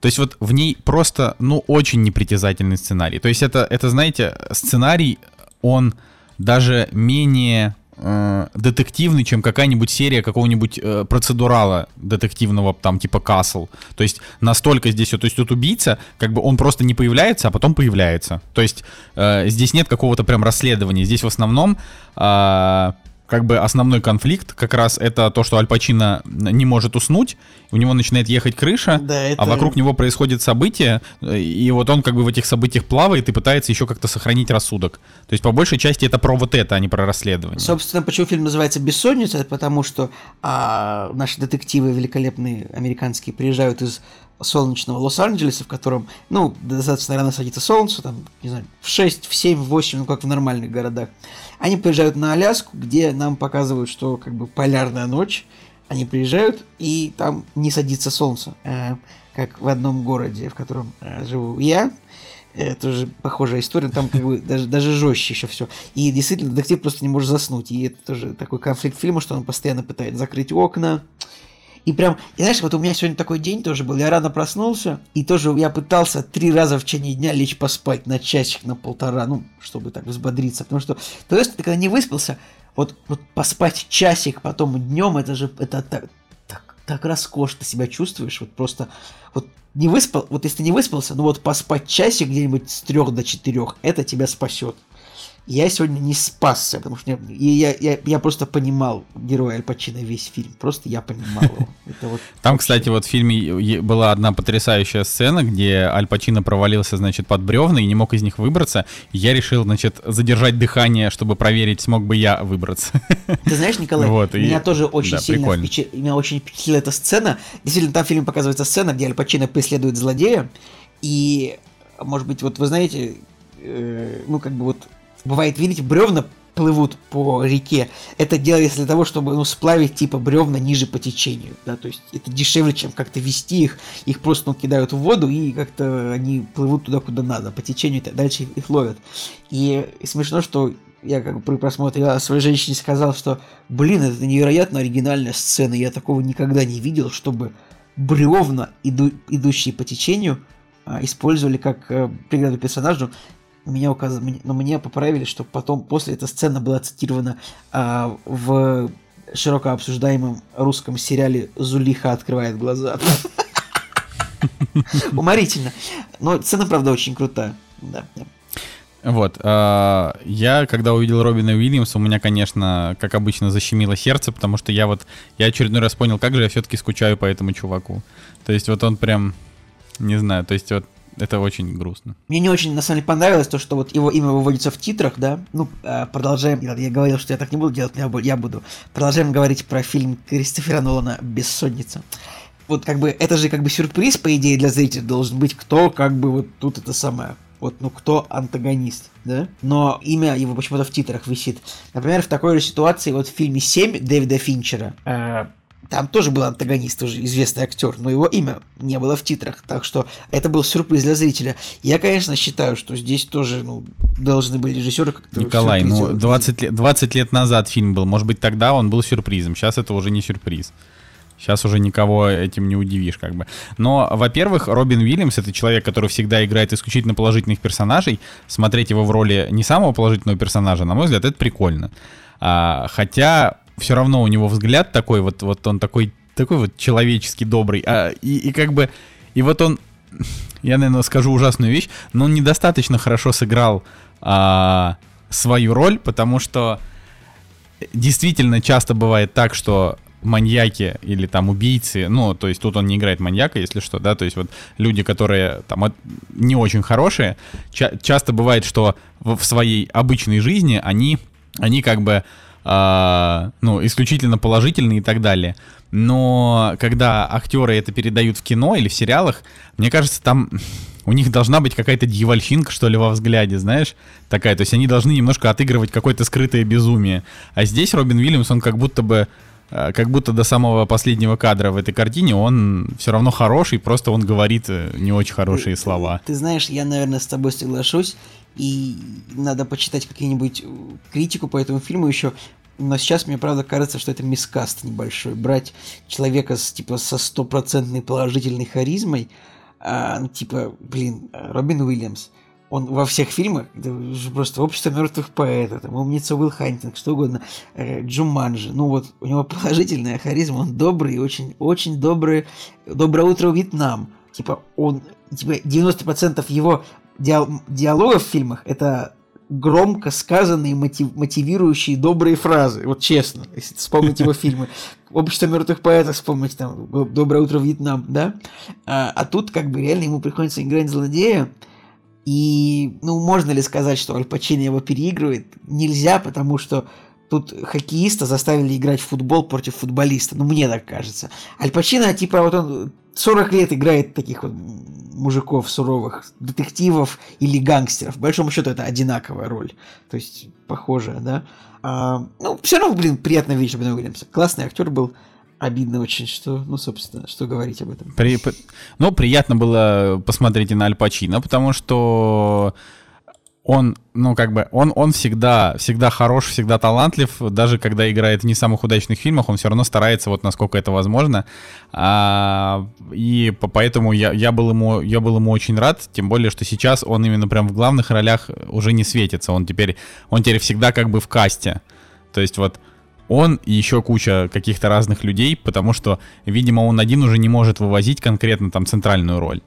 То есть вот в ней просто, ну, очень непритязательный сценарий. То есть это, это знаете, сценарий, он даже менее э, детективный, чем какая-нибудь серия какого-нибудь э, процедурала детективного, там, типа Castle. То есть настолько здесь, то есть тут убийца, как бы он просто не появляется, а потом появляется. То есть э, здесь нет какого-то прям расследования. Здесь в основном э, как бы основной конфликт как раз это то, что Аль Пачино не может уснуть, у него начинает ехать крыша, да, это... а вокруг него происходит событие, и вот он как бы в этих событиях плавает и пытается еще как-то сохранить рассудок. То есть по большей части это про вот это, а не про расследование. Собственно, почему фильм называется «Бессонница», это потому что а, наши детективы великолепные американские приезжают из солнечного Лос-Анджелеса, в котором, ну, достаточно рано садится солнце, там, не знаю, в 6, в 7, в 8, ну, как в нормальных городах. Они приезжают на Аляску, где нам показывают, что, как бы, полярная ночь. Они приезжают, и там не садится солнце, э, как в одном городе, в котором э, живу я. Это тоже похожая история, там как бы даже, даже жестче еще все. И действительно, детектив просто не может заснуть. И это тоже такой конфликт фильма, что он постоянно пытается закрыть окна, и прям, и знаешь, вот у меня сегодня такой день тоже был. Я рано проснулся, и тоже я пытался три раза в течение дня лечь поспать на часик, на полтора, ну, чтобы так взбодриться. Потому что, то есть, ты когда не выспался, вот, вот поспать часик, потом днем, это же, это так, так, так роскошно себя чувствуешь, вот просто, вот не выспал, вот если ты не выспался, ну вот поспать часик где-нибудь с трех до четырех, это тебя спасет. Я сегодня не спасся, потому что я, я, я, я просто понимал героя Аль Пачино весь фильм. Просто я понимал его. Это вот Там, вообще... кстати, вот в фильме была одна потрясающая сцена, где Аль Пачино провалился, значит, под бревна и не мог из них выбраться. Я решил, значит, задержать дыхание, чтобы проверить, смог бы я выбраться. Ты знаешь, Николай, вот, меня и... тоже очень да, сильно впечат... меня очень впечатлила эта сцена. Действительно, там в фильме показывается сцена, где Аль Пачино преследует злодея, и, может быть, вот вы знаете, э, ну, как бы вот бывает, видите, бревна плывут по реке. Это делается для того, чтобы ну, сплавить типа бревна ниже по течению. Да? То есть это дешевле, чем как-то вести их. Их просто ну, кидают в воду и как-то они плывут туда, куда надо. По течению дальше их ловят. И, и смешно, что я как бы при просмотре своей женщине сказал, что, блин, это невероятно оригинальная сцена. Я такого никогда не видел, чтобы бревна, иду, идущие по течению, а, использовали как э, преграду персонажу меня указ... но мне поправили, что потом, после этой сцены была цитирована а, в широко обсуждаемом русском сериале «Зулиха открывает глаза». Уморительно. Но сцена, правда, очень крутая. Да, Вот, э, я когда увидел Робина Уильямса, у меня, конечно, как обычно, защемило сердце, потому что я вот, я очередной раз понял, как же я все-таки скучаю по этому чуваку. То есть вот он прям, не знаю, то есть вот это очень грустно. Мне не очень, на самом деле, понравилось то, что вот его имя выводится в титрах, да. Ну, а, продолжаем. Я говорил, что я так не буду делать, я буду. Продолжаем говорить про фильм Кристофера Нолана «Бессонница». Вот как бы, это же как бы сюрприз, по идее, для зрителя должен быть, кто как бы вот тут это самое вот, ну, кто антагонист, да? Но имя его почему-то в титрах висит. Например, в такой же ситуации, вот в фильме «7» Дэвида Финчера, э, там тоже был антагонист, уже известный актер, но его имя не было в титрах, так что это был сюрприз для зрителя. Я, конечно, считаю, что здесь тоже ну, должны были режиссеры как-то... Николай, ну 20 лет, 20 лет назад фильм был, может быть тогда он был сюрпризом, сейчас это уже не сюрприз. Сейчас уже никого этим не удивишь, как бы. Но, во-первых, Робин Уильямс это человек, который всегда играет исключительно положительных персонажей. Смотреть его в роли не самого положительного персонажа, на мой взгляд, это прикольно. А, хотя все равно у него взгляд такой, вот, вот он такой, такой вот человеческий, добрый. А, и, и как бы, и вот он, я, наверное, скажу ужасную вещь, но он недостаточно хорошо сыграл а, свою роль, потому что действительно часто бывает так, что маньяки или там убийцы, ну, то есть тут он не играет маньяка, если что, да, то есть вот люди, которые там не очень хорошие, ча- часто бывает, что в, в своей обычной жизни они, они как бы а, ну, исключительно положительные и так далее. Но когда актеры это передают в кино или в сериалах, мне кажется, там у них должна быть какая-то дьявольщинка, что ли, во взгляде, знаешь, такая. То есть они должны немножко отыгрывать какое-то скрытое безумие. А здесь Робин Уильямс, он как будто бы а, как будто до самого последнего кадра в этой картине он все равно хороший, просто он говорит э, не очень хорошие ты, слова. Ты, ты знаешь, я, наверное, с тобой соглашусь, и надо почитать какие-нибудь э, критику по этому фильму еще. Но сейчас мне, правда, кажется, что это miscast небольшой. Брать человека с, типа, со стопроцентной положительной харизмой, а, ну, типа, блин, Робин Уильямс, он во всех фильмах, это просто «Общество мертвых поэтов», там, «Умница Уилл Хантинг», что угодно, э, Джуманджи, ну вот, у него положительная харизма, он добрый, очень, очень добрый, «Доброе утро, Вьетнам», типа, он, типа, 90% его диалогов в фильмах это громко сказанные, мотив, мотивирующие добрые фразы. Вот честно, если вспомнить его фильмы. Общество мертвых поэтов, вспомнить там «Доброе утро, Вьетнам», да? А, а тут как бы реально ему приходится играть злодея. И, ну, можно ли сказать, что Аль Пачино его переигрывает? Нельзя, потому что тут хоккеиста заставили играть в футбол против футболиста. Ну, мне так кажется. Аль Пачино, типа, вот он 40 лет играет таких вот мужиков суровых, детективов или гангстеров. В большому счету это одинаковая роль. То есть похожая, да. А, ну, все равно, блин, приятно видеть Робина Уильямса. Классный актер был. Обидно очень, что, ну, собственно, что говорить об этом. При, ну, приятно было посмотреть и на Аль Пачино, потому что он, ну, как бы, он, он всегда, всегда хорош, всегда талантлив, даже когда играет в не самых удачных фильмах, он все равно старается, вот насколько это возможно. А, и поэтому я, я, был ему, я был ему очень рад, тем более, что сейчас он именно прям в главных ролях уже не светится, он теперь, он теперь всегда как бы в касте. То есть вот он и еще куча каких-то разных людей, потому что, видимо, он один уже не может вывозить конкретно там центральную роль.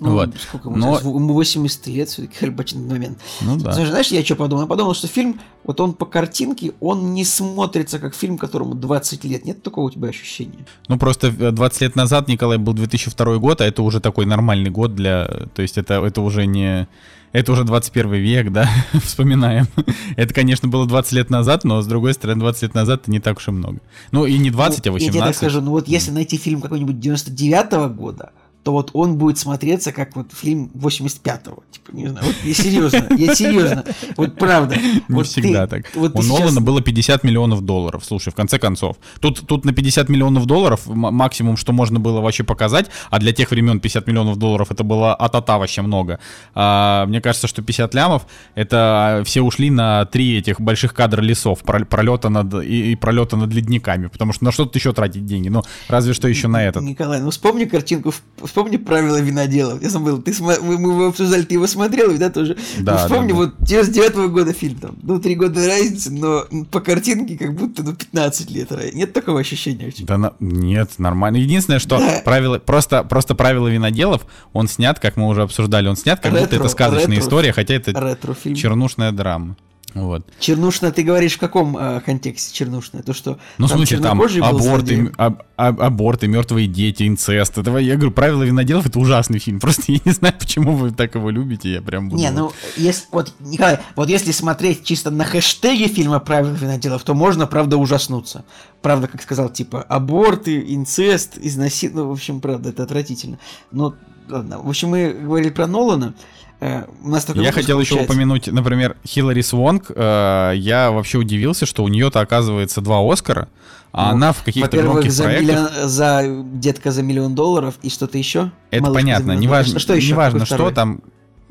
Ну, вот. Сколько ему? Но... Ему 80 лет все-таки Хальбач на момент. Ну да. Знаешь, знаешь, я что подумал? Я подумал, что фильм, вот он по картинке, он не смотрится как фильм, которому 20 лет. Нет такого у тебя ощущения? Ну просто 20 лет назад, Николай, был 2002 год, а это уже такой нормальный год для... То есть это, это уже не это уже 21 век, да, вспоминаем. это, конечно, было 20 лет назад, но, с другой стороны, 20 лет назад это не так уж и много. Ну, и не 20, ну, а 18. Я тебе так скажу, ну вот если найти фильм какой-нибудь 99 -го года, то вот он будет смотреться как вот фильм 85-го. Типа, не знаю, вот я серьезно, я серьезно. Вот правда. Не вот всегда ты, так. Вот У Нолана сейчас... было 50 миллионов долларов, слушай, в конце концов. Тут, тут на 50 миллионов долларов максимум, что можно было вообще показать, а для тех времен 50 миллионов долларов это было атата вообще много. А, мне кажется, что 50 лямов, это все ушли на три этих больших кадра лесов, пролета над, и, и пролета над ледниками, потому что на что тут еще тратить деньги? Ну, разве что еще на этот. Николай, ну вспомни картинку в вспомни правила виноделов. Я забыл, ты см... мы, мы его обсуждали, ты его смотрел, да, тоже? Да, ну, вспомни, да, да. вот 99 -го года фильм там. Ну, три года разницы, но по картинке как будто, ну, 15 лет. Нет такого ощущения? Да, на... нет, нормально. Единственное, что да. правила, просто, просто правила виноделов, он снят, как мы уже обсуждали, он снят, как ретро, будто это сказочная ретро, история, хотя это чернушная драма. Вот. Чернушная, ты говоришь в каком э, контексте чернушная? То, что ну, там смысле, там аборты, аб, аб, аборты, мертвые дети, инцест. Это, я говорю, правила виноделов это ужасный фильм. Просто я не знаю, почему вы так его любите. Я прям буду... Не, ну, если, вот, Николай, вот если смотреть чисто на хэштеги фильма правила виноделов, то можно, правда, ужаснуться. Правда, как сказал, типа, аборты, инцест, изнасилование. Ну, в общем, правда, это отвратительно. Но, ладно. В общем, мы говорили про Нолана. Э, у нас я хотел получается. еще упомянуть, например, Хиллари Свонг. Э, я вообще удивился, что у нее-то оказывается два Оскара, а ну, она в каких-то громких за проектах... Миллион, за детка за миллион долларов и что-то еще? Это Малышка понятно, неважно, что, еще? неважно что там.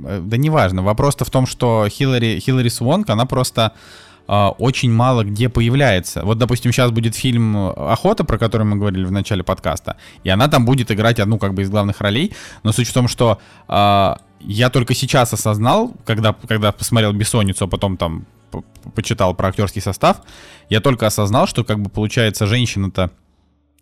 Э, да неважно. Вопрос-то в том, что Хиллари, Хиллари Свонг, она просто Uh, очень мало где появляется. Вот, допустим, сейчас будет фильм «Охота», про который мы говорили в начале подкаста, и она там будет играть одну как бы из главных ролей, но суть в том, что uh, я только сейчас осознал, когда, когда посмотрел «Бессонницу», а потом там почитал про актерский состав, я только осознал, что как бы получается женщина-то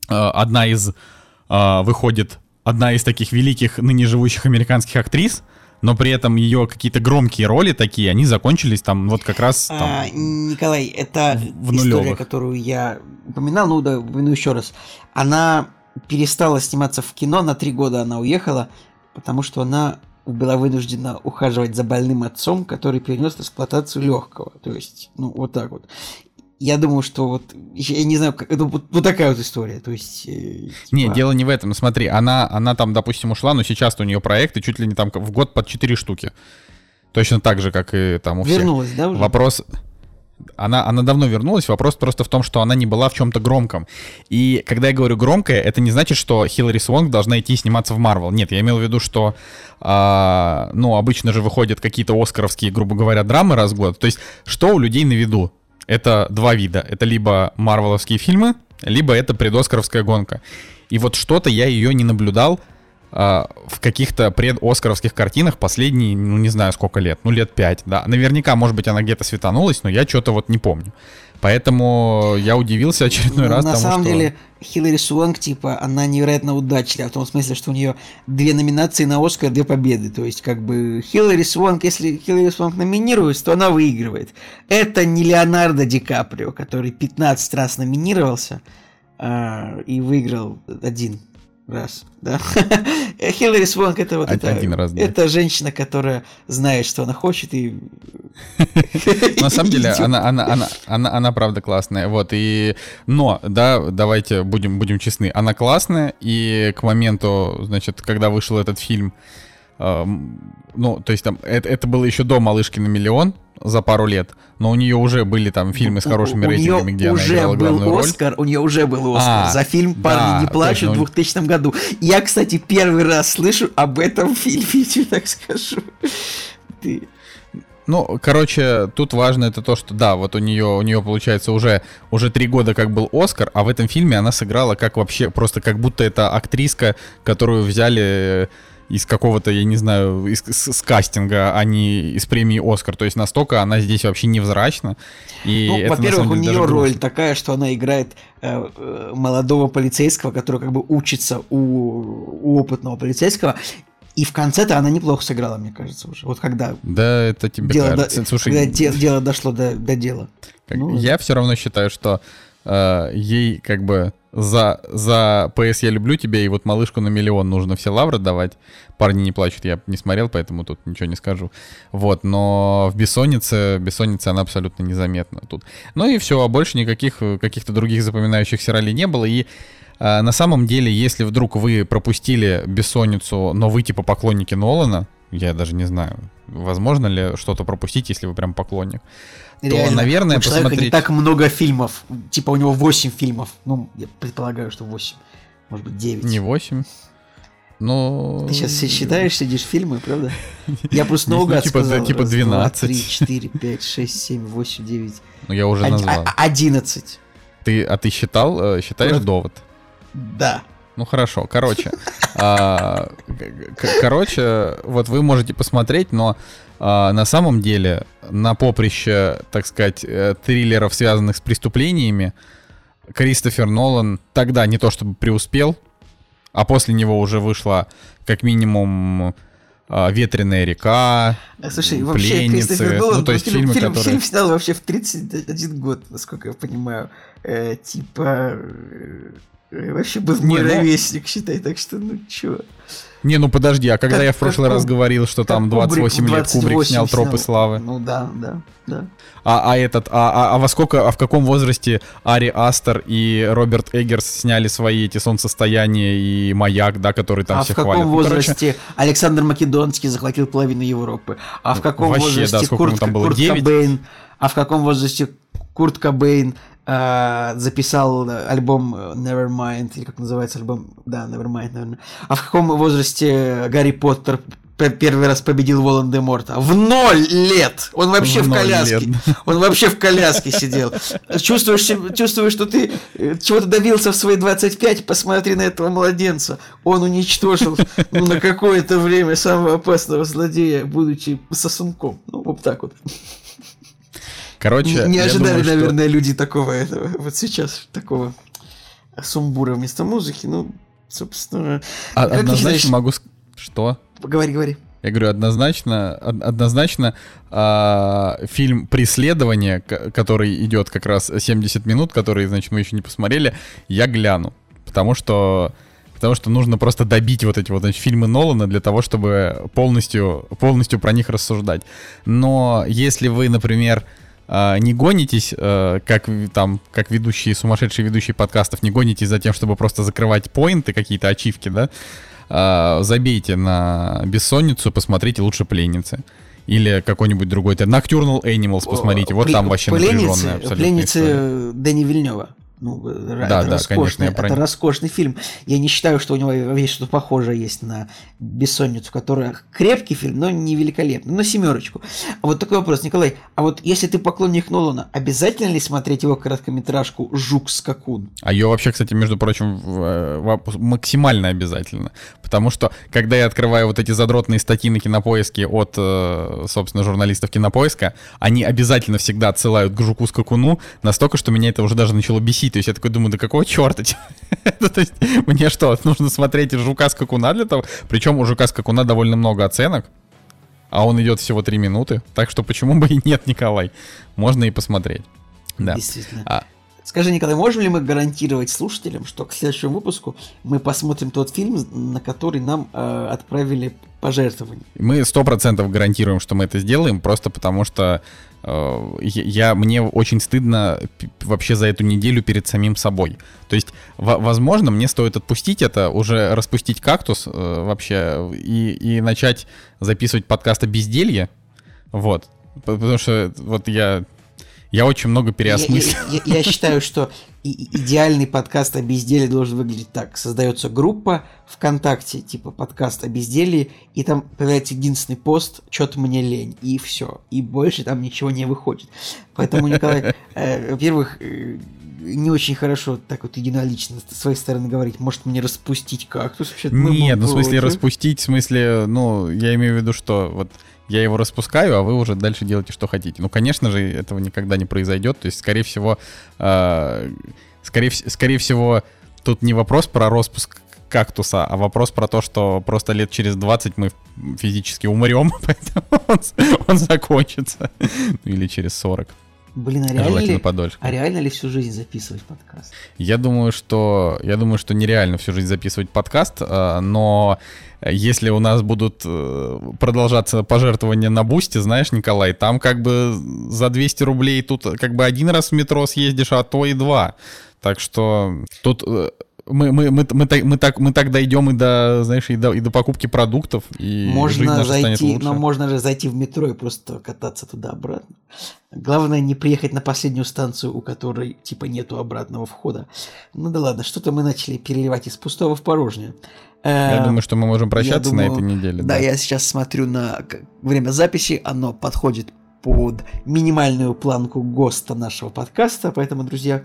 э, одна из, э, выходит, одна из таких великих ныне живущих американских актрис, но при этом ее какие-то громкие роли такие, они закончились там вот как раз там, а, Николай, это в история, которую я упоминал, ну да, ну еще раз. Она перестала сниматься в кино, на три года она уехала, потому что она была вынуждена ухаживать за больным отцом, который перенес эксплуатацию легкого. То есть, ну, вот так вот. Я думаю, что вот, я не знаю, это вот, вот такая вот история, то есть... Э, типа... Не, дело не в этом, смотри, она, она там, допустим, ушла, но сейчас у нее проекты чуть ли не там в год под 4 штуки. Точно так же, как и там у всех. Вернулась, да, уже? Вопрос, она, она давно вернулась, вопрос просто в том, что она не была в чем-то громком. И когда я говорю громкое, это не значит, что Хиллари Свонг должна идти сниматься в Марвел. Нет, я имел в виду, что, а, ну, обычно же выходят какие-то оскаровские, грубо говоря, драмы раз в год. То есть, что у людей на виду? Это два вида. Это либо марвеловские фильмы, либо это предоскаровская гонка. И вот что-то я ее не наблюдал в каких-то предоскаровских картинах последние, ну не знаю сколько лет, ну лет пять, да. Наверняка, может быть, она где-то светанулась, но я что-то вот не помню. Поэтому я удивился очередной ну, раз На тому, самом что... деле, Хиллари Суонг, типа, она невероятно удачлива, в том смысле, что у нее две номинации на Оскар, две победы. То есть, как бы, Хиллари Суонг, если Хиллари Суонг номинируется, то она выигрывает. Это не Леонардо Ди Каприо, который 15 раз номинировался э, и выиграл один раз, да. Хиллари Свонг это вот это, один раз, да. это женщина, которая знает, что она хочет и. На самом деле она, она, она, она, она правда классная, вот и, но, да, давайте будем будем честны, она классная и к моменту, значит, когда вышел этот фильм, ну, то есть там, это, это было еще до «Малышки на миллион», за пару лет, но у нее уже были там фильмы с хорошими у, рейтингами, где она играла главную роль. Оскар, у нее уже был Оскар а, за фильм «Парни да, не плачут» точно. в 2000 году. Я, кстати, первый раз слышу об этом фильме, так скажу. Ты... Ну, короче, тут важно это то, что да, вот у нее, у нее получается уже, уже три года как был Оскар, а в этом фильме она сыграла как вообще, просто как будто это актриска, которую взяли из какого-то, я не знаю, из, с, с кастинга, а не из премии Оскар. То есть настолько она здесь вообще невзрачна. И ну, во-первых, у нее роль такая, что она играет э, э, молодого полицейского, который как бы учится у, у опытного полицейского. И в конце-то она неплохо сыграла, мне кажется, уже. Вот когда... Да, это тебе дело кажется. До, Слушай, когда де, дело дошло до, до дела. Как, ну, я все равно считаю, что э, ей как бы за, за ПС «Я люблю тебя» и вот «Малышку на миллион» нужно все лавры давать. «Парни не плачут» я не смотрел, поэтому тут ничего не скажу. Вот, но в «Бессоннице», «Бессоннице» она абсолютно незаметна тут. Ну и все, а больше никаких каких-то других запоминающихся ролей не было. И э, на самом деле, если вдруг вы пропустили «Бессонницу», но вы типа поклонники Нолана, я даже не знаю, возможно ли что-то пропустить, если вы прям поклонник, Реально, то, наверное, у посмотреть... не так много фильмов. Типа у него 8 фильмов. Ну, я предполагаю, что 8. Может быть, 9. Не 8. Но... Ты сейчас считаешь, сидишь фильмы, правда? Я просто наугад типа, сказал. Типа 12. 3, 4, 5, 6, 7, 8, 9. Ну, я уже назвал. 11. Ты, а ты считал, э, считаешь довод? Да. Ну хорошо, короче. А, короче, вот вы можете посмотреть, но а, на самом деле на поприще, так сказать, э, триллеров, связанных с преступлениями, Кристофер Нолан тогда не то чтобы преуспел, а после него уже вышла как минимум а, «Ветреная река», Слушай, вообще «Пленницы», Кристофер Нолан, ну, то есть фильм, фильмы, фильм, которые... фильм снял вообще в 31 год, насколько я понимаю. Э, типа, вообще был мой не, ну... ровесник, считай, так что ну чё. Не, ну подожди, а когда как, я в прошлый раз говорил, что там 28 лет Кубрик снял «Тропы славы»? Ну да, да, да. А, а этот, а, а, а во сколько, а в каком возрасте Ари Астер и Роберт Эггерс сняли свои эти «Солнцестояние» и «Маяк», да, который там а все хвалят? А в каком хвалят? возрасте ну, короче... Александр Македонский захватил половину Европы? А в каком Вообще, возрасте да, Курт, там было? Курт 9? Кобейн? А в каком возрасте Курт Кобейн э, записал альбом Nevermind, или как называется альбом, да, Nevermind, наверное. А в каком возрасте Гарри Поттер первый раз победил Волан-де-Морта? В ноль лет! Он вообще в, в коляске. Лет. Он вообще в коляске сидел. Чувствуешь, чувствуешь, что ты э, чего-то добился в свои 25, посмотри на этого младенца. Он уничтожил ну, на какое-то время самого опасного злодея, будучи сосунком. Ну, вот так вот. Короче, не, ожидали, думаю, наверное, что... люди такого этого. Вот сейчас такого сумбура вместо музыки. Ну, собственно. А, однозначно могу. Что? Говори, говори. Я говорю, однозначно, однозначно э, фильм «Преследование», который идет как раз 70 минут, который, значит, мы еще не посмотрели, я гляну. Потому что, потому что нужно просто добить вот эти вот значит, фильмы Нолана для того, чтобы полностью, полностью про них рассуждать. Но если вы, например, не гонитесь, э, как там, как ведущие, сумасшедшие ведущие подкастов, не гонитесь за тем, чтобы просто закрывать поинты, какие-то ачивки, да, а, забейте на бессонницу, посмотрите лучше пленницы. Или какой-нибудь другой. Nocturnal Animals, посмотрите. Вот там вообще напряженная абсолютно Пленницы история. Дэни Вильнева. Ну, да, да, конечно, я это роскошный фильм. Я не считаю, что у него есть что-то похожее есть на «Бессонницу», которая крепкий фильм, но не великолепный, но семерочку. А вот такой вопрос, Николай, а вот если ты поклонник Нолана, обязательно ли смотреть его короткометражку «Жук-скакун»? А ее вообще, кстати, между прочим, э, максимально обязательно. Потому что, когда я открываю вот эти задротные статьи на Кинопоиске от, э, собственно, журналистов Кинопоиска, они обязательно всегда отсылают к «Жуку-скакуну», настолько, что меня это уже даже начало бесить то есть я такой думаю, да какого черта? Ну, то есть мне что, нужно смотреть жука скакуна для того? Причем у жука скакуна довольно много оценок, а он идет всего 3 минуты. Так что почему бы и нет, Николай? Можно и посмотреть. Да. Действительно. А, Скажи, Николай, можем ли мы гарантировать слушателям, что к следующему выпуску мы посмотрим тот фильм, на который нам э, отправили пожертвования? Мы сто процентов гарантируем, что мы это сделаем, просто потому что я, мне очень стыдно вообще за эту неделю перед самим собой. То есть, возможно, мне стоит отпустить это, уже распустить кактус э, вообще и, и начать записывать подкаст о безделье. Вот. Потому что вот я я очень много переосмыслил. Я, я, я, считаю, что идеальный подкаст о безделии должен выглядеть так. Создается группа ВКонтакте, типа подкаст о безделии, и там появляется единственный пост «Чё-то мне лень», и все. И больше там ничего не выходит. Поэтому, Николай, э, во-первых, э, не очень хорошо так вот единолично с своей стороны говорить. Может мне распустить кактус? Вообще, Нет, ну в смысле распустить, в смысле, ну, я имею в виду, что вот я его распускаю, а вы уже дальше делаете, что хотите. Ну, конечно же, этого никогда не произойдет. То есть, скорее всего, э, скорее, скорее всего, тут не вопрос про распуск кактуса, а вопрос про то, что просто лет через 20 мы физически умрем, поэтому он, он закончится. Ну, или через 40. Блин, а реально, ли, подольше. а реально ли всю жизнь записывать подкаст? Я думаю, что я думаю, что нереально всю жизнь записывать подкаст, а, но если у нас будут э, продолжаться пожертвования на бусте, знаешь, Николай, там как бы за 200 рублей тут как бы один раз в метро съездишь, а то и два. Так что тут э, мы, мы, мы, мы, так, мы, так, мы так дойдем и до, знаешь, и до, и до покупки продуктов, и можно зайти, но можно же зайти в метро и просто кататься туда-обратно. Главное не приехать на последнюю станцию, у которой типа нету обратного входа. Ну да ладно, что-то мы начали переливать из пустого в порожнее. Я э, думаю, что мы можем прощаться думаю, на этой неделе. Да, да, я сейчас смотрю на время записи, оно подходит под минимальную планку ГОСТа нашего подкаста, поэтому, друзья,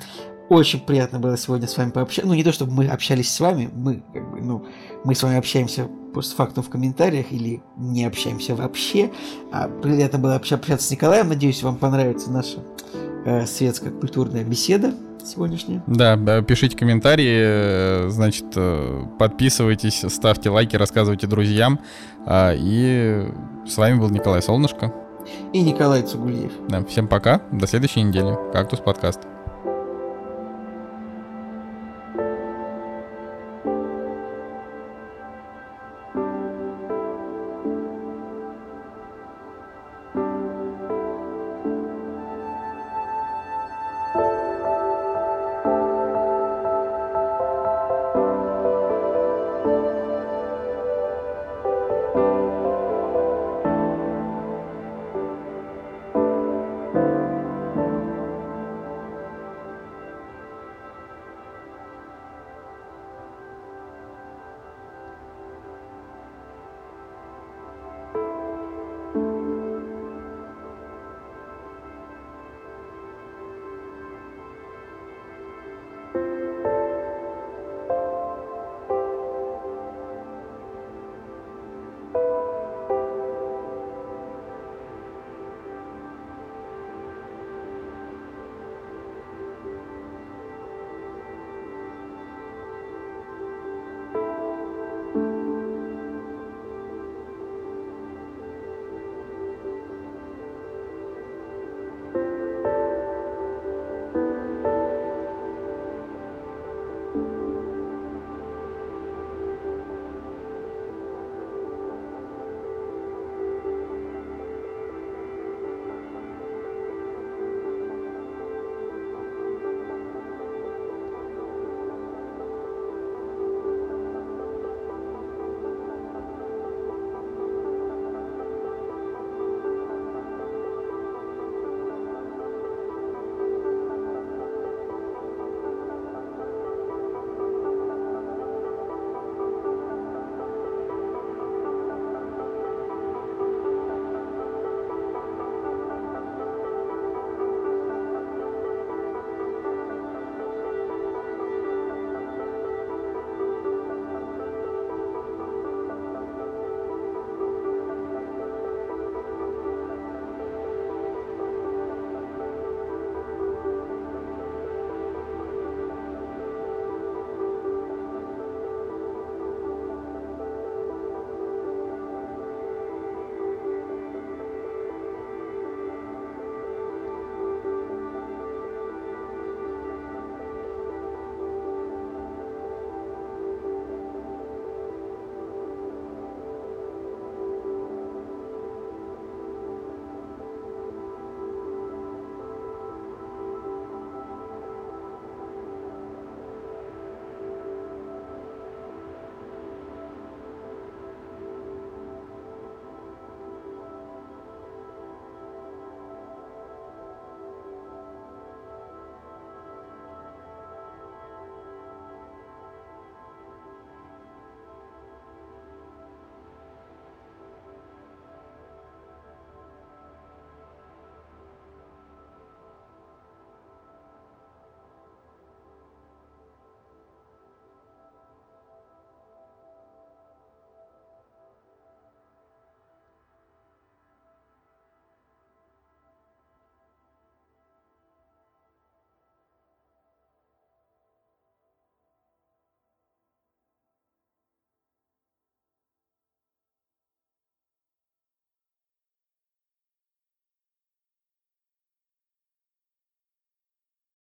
очень приятно было сегодня с вами пообщаться. Ну, не то, чтобы мы общались с вами, мы, как бы, ну, мы с вами общаемся постфактум в комментариях или не общаемся вообще. А приятно было общаться с Николаем. Надеюсь, вам понравится наша э, светско-культурная беседа сегодняшняя. Да, пишите комментарии, э, значит, э, подписывайтесь, ставьте лайки, рассказывайте друзьям. А, и с вами был Николай Солнышко. И Николай Цугулиев. Да, всем пока, до следующей недели. Кактус подкаст.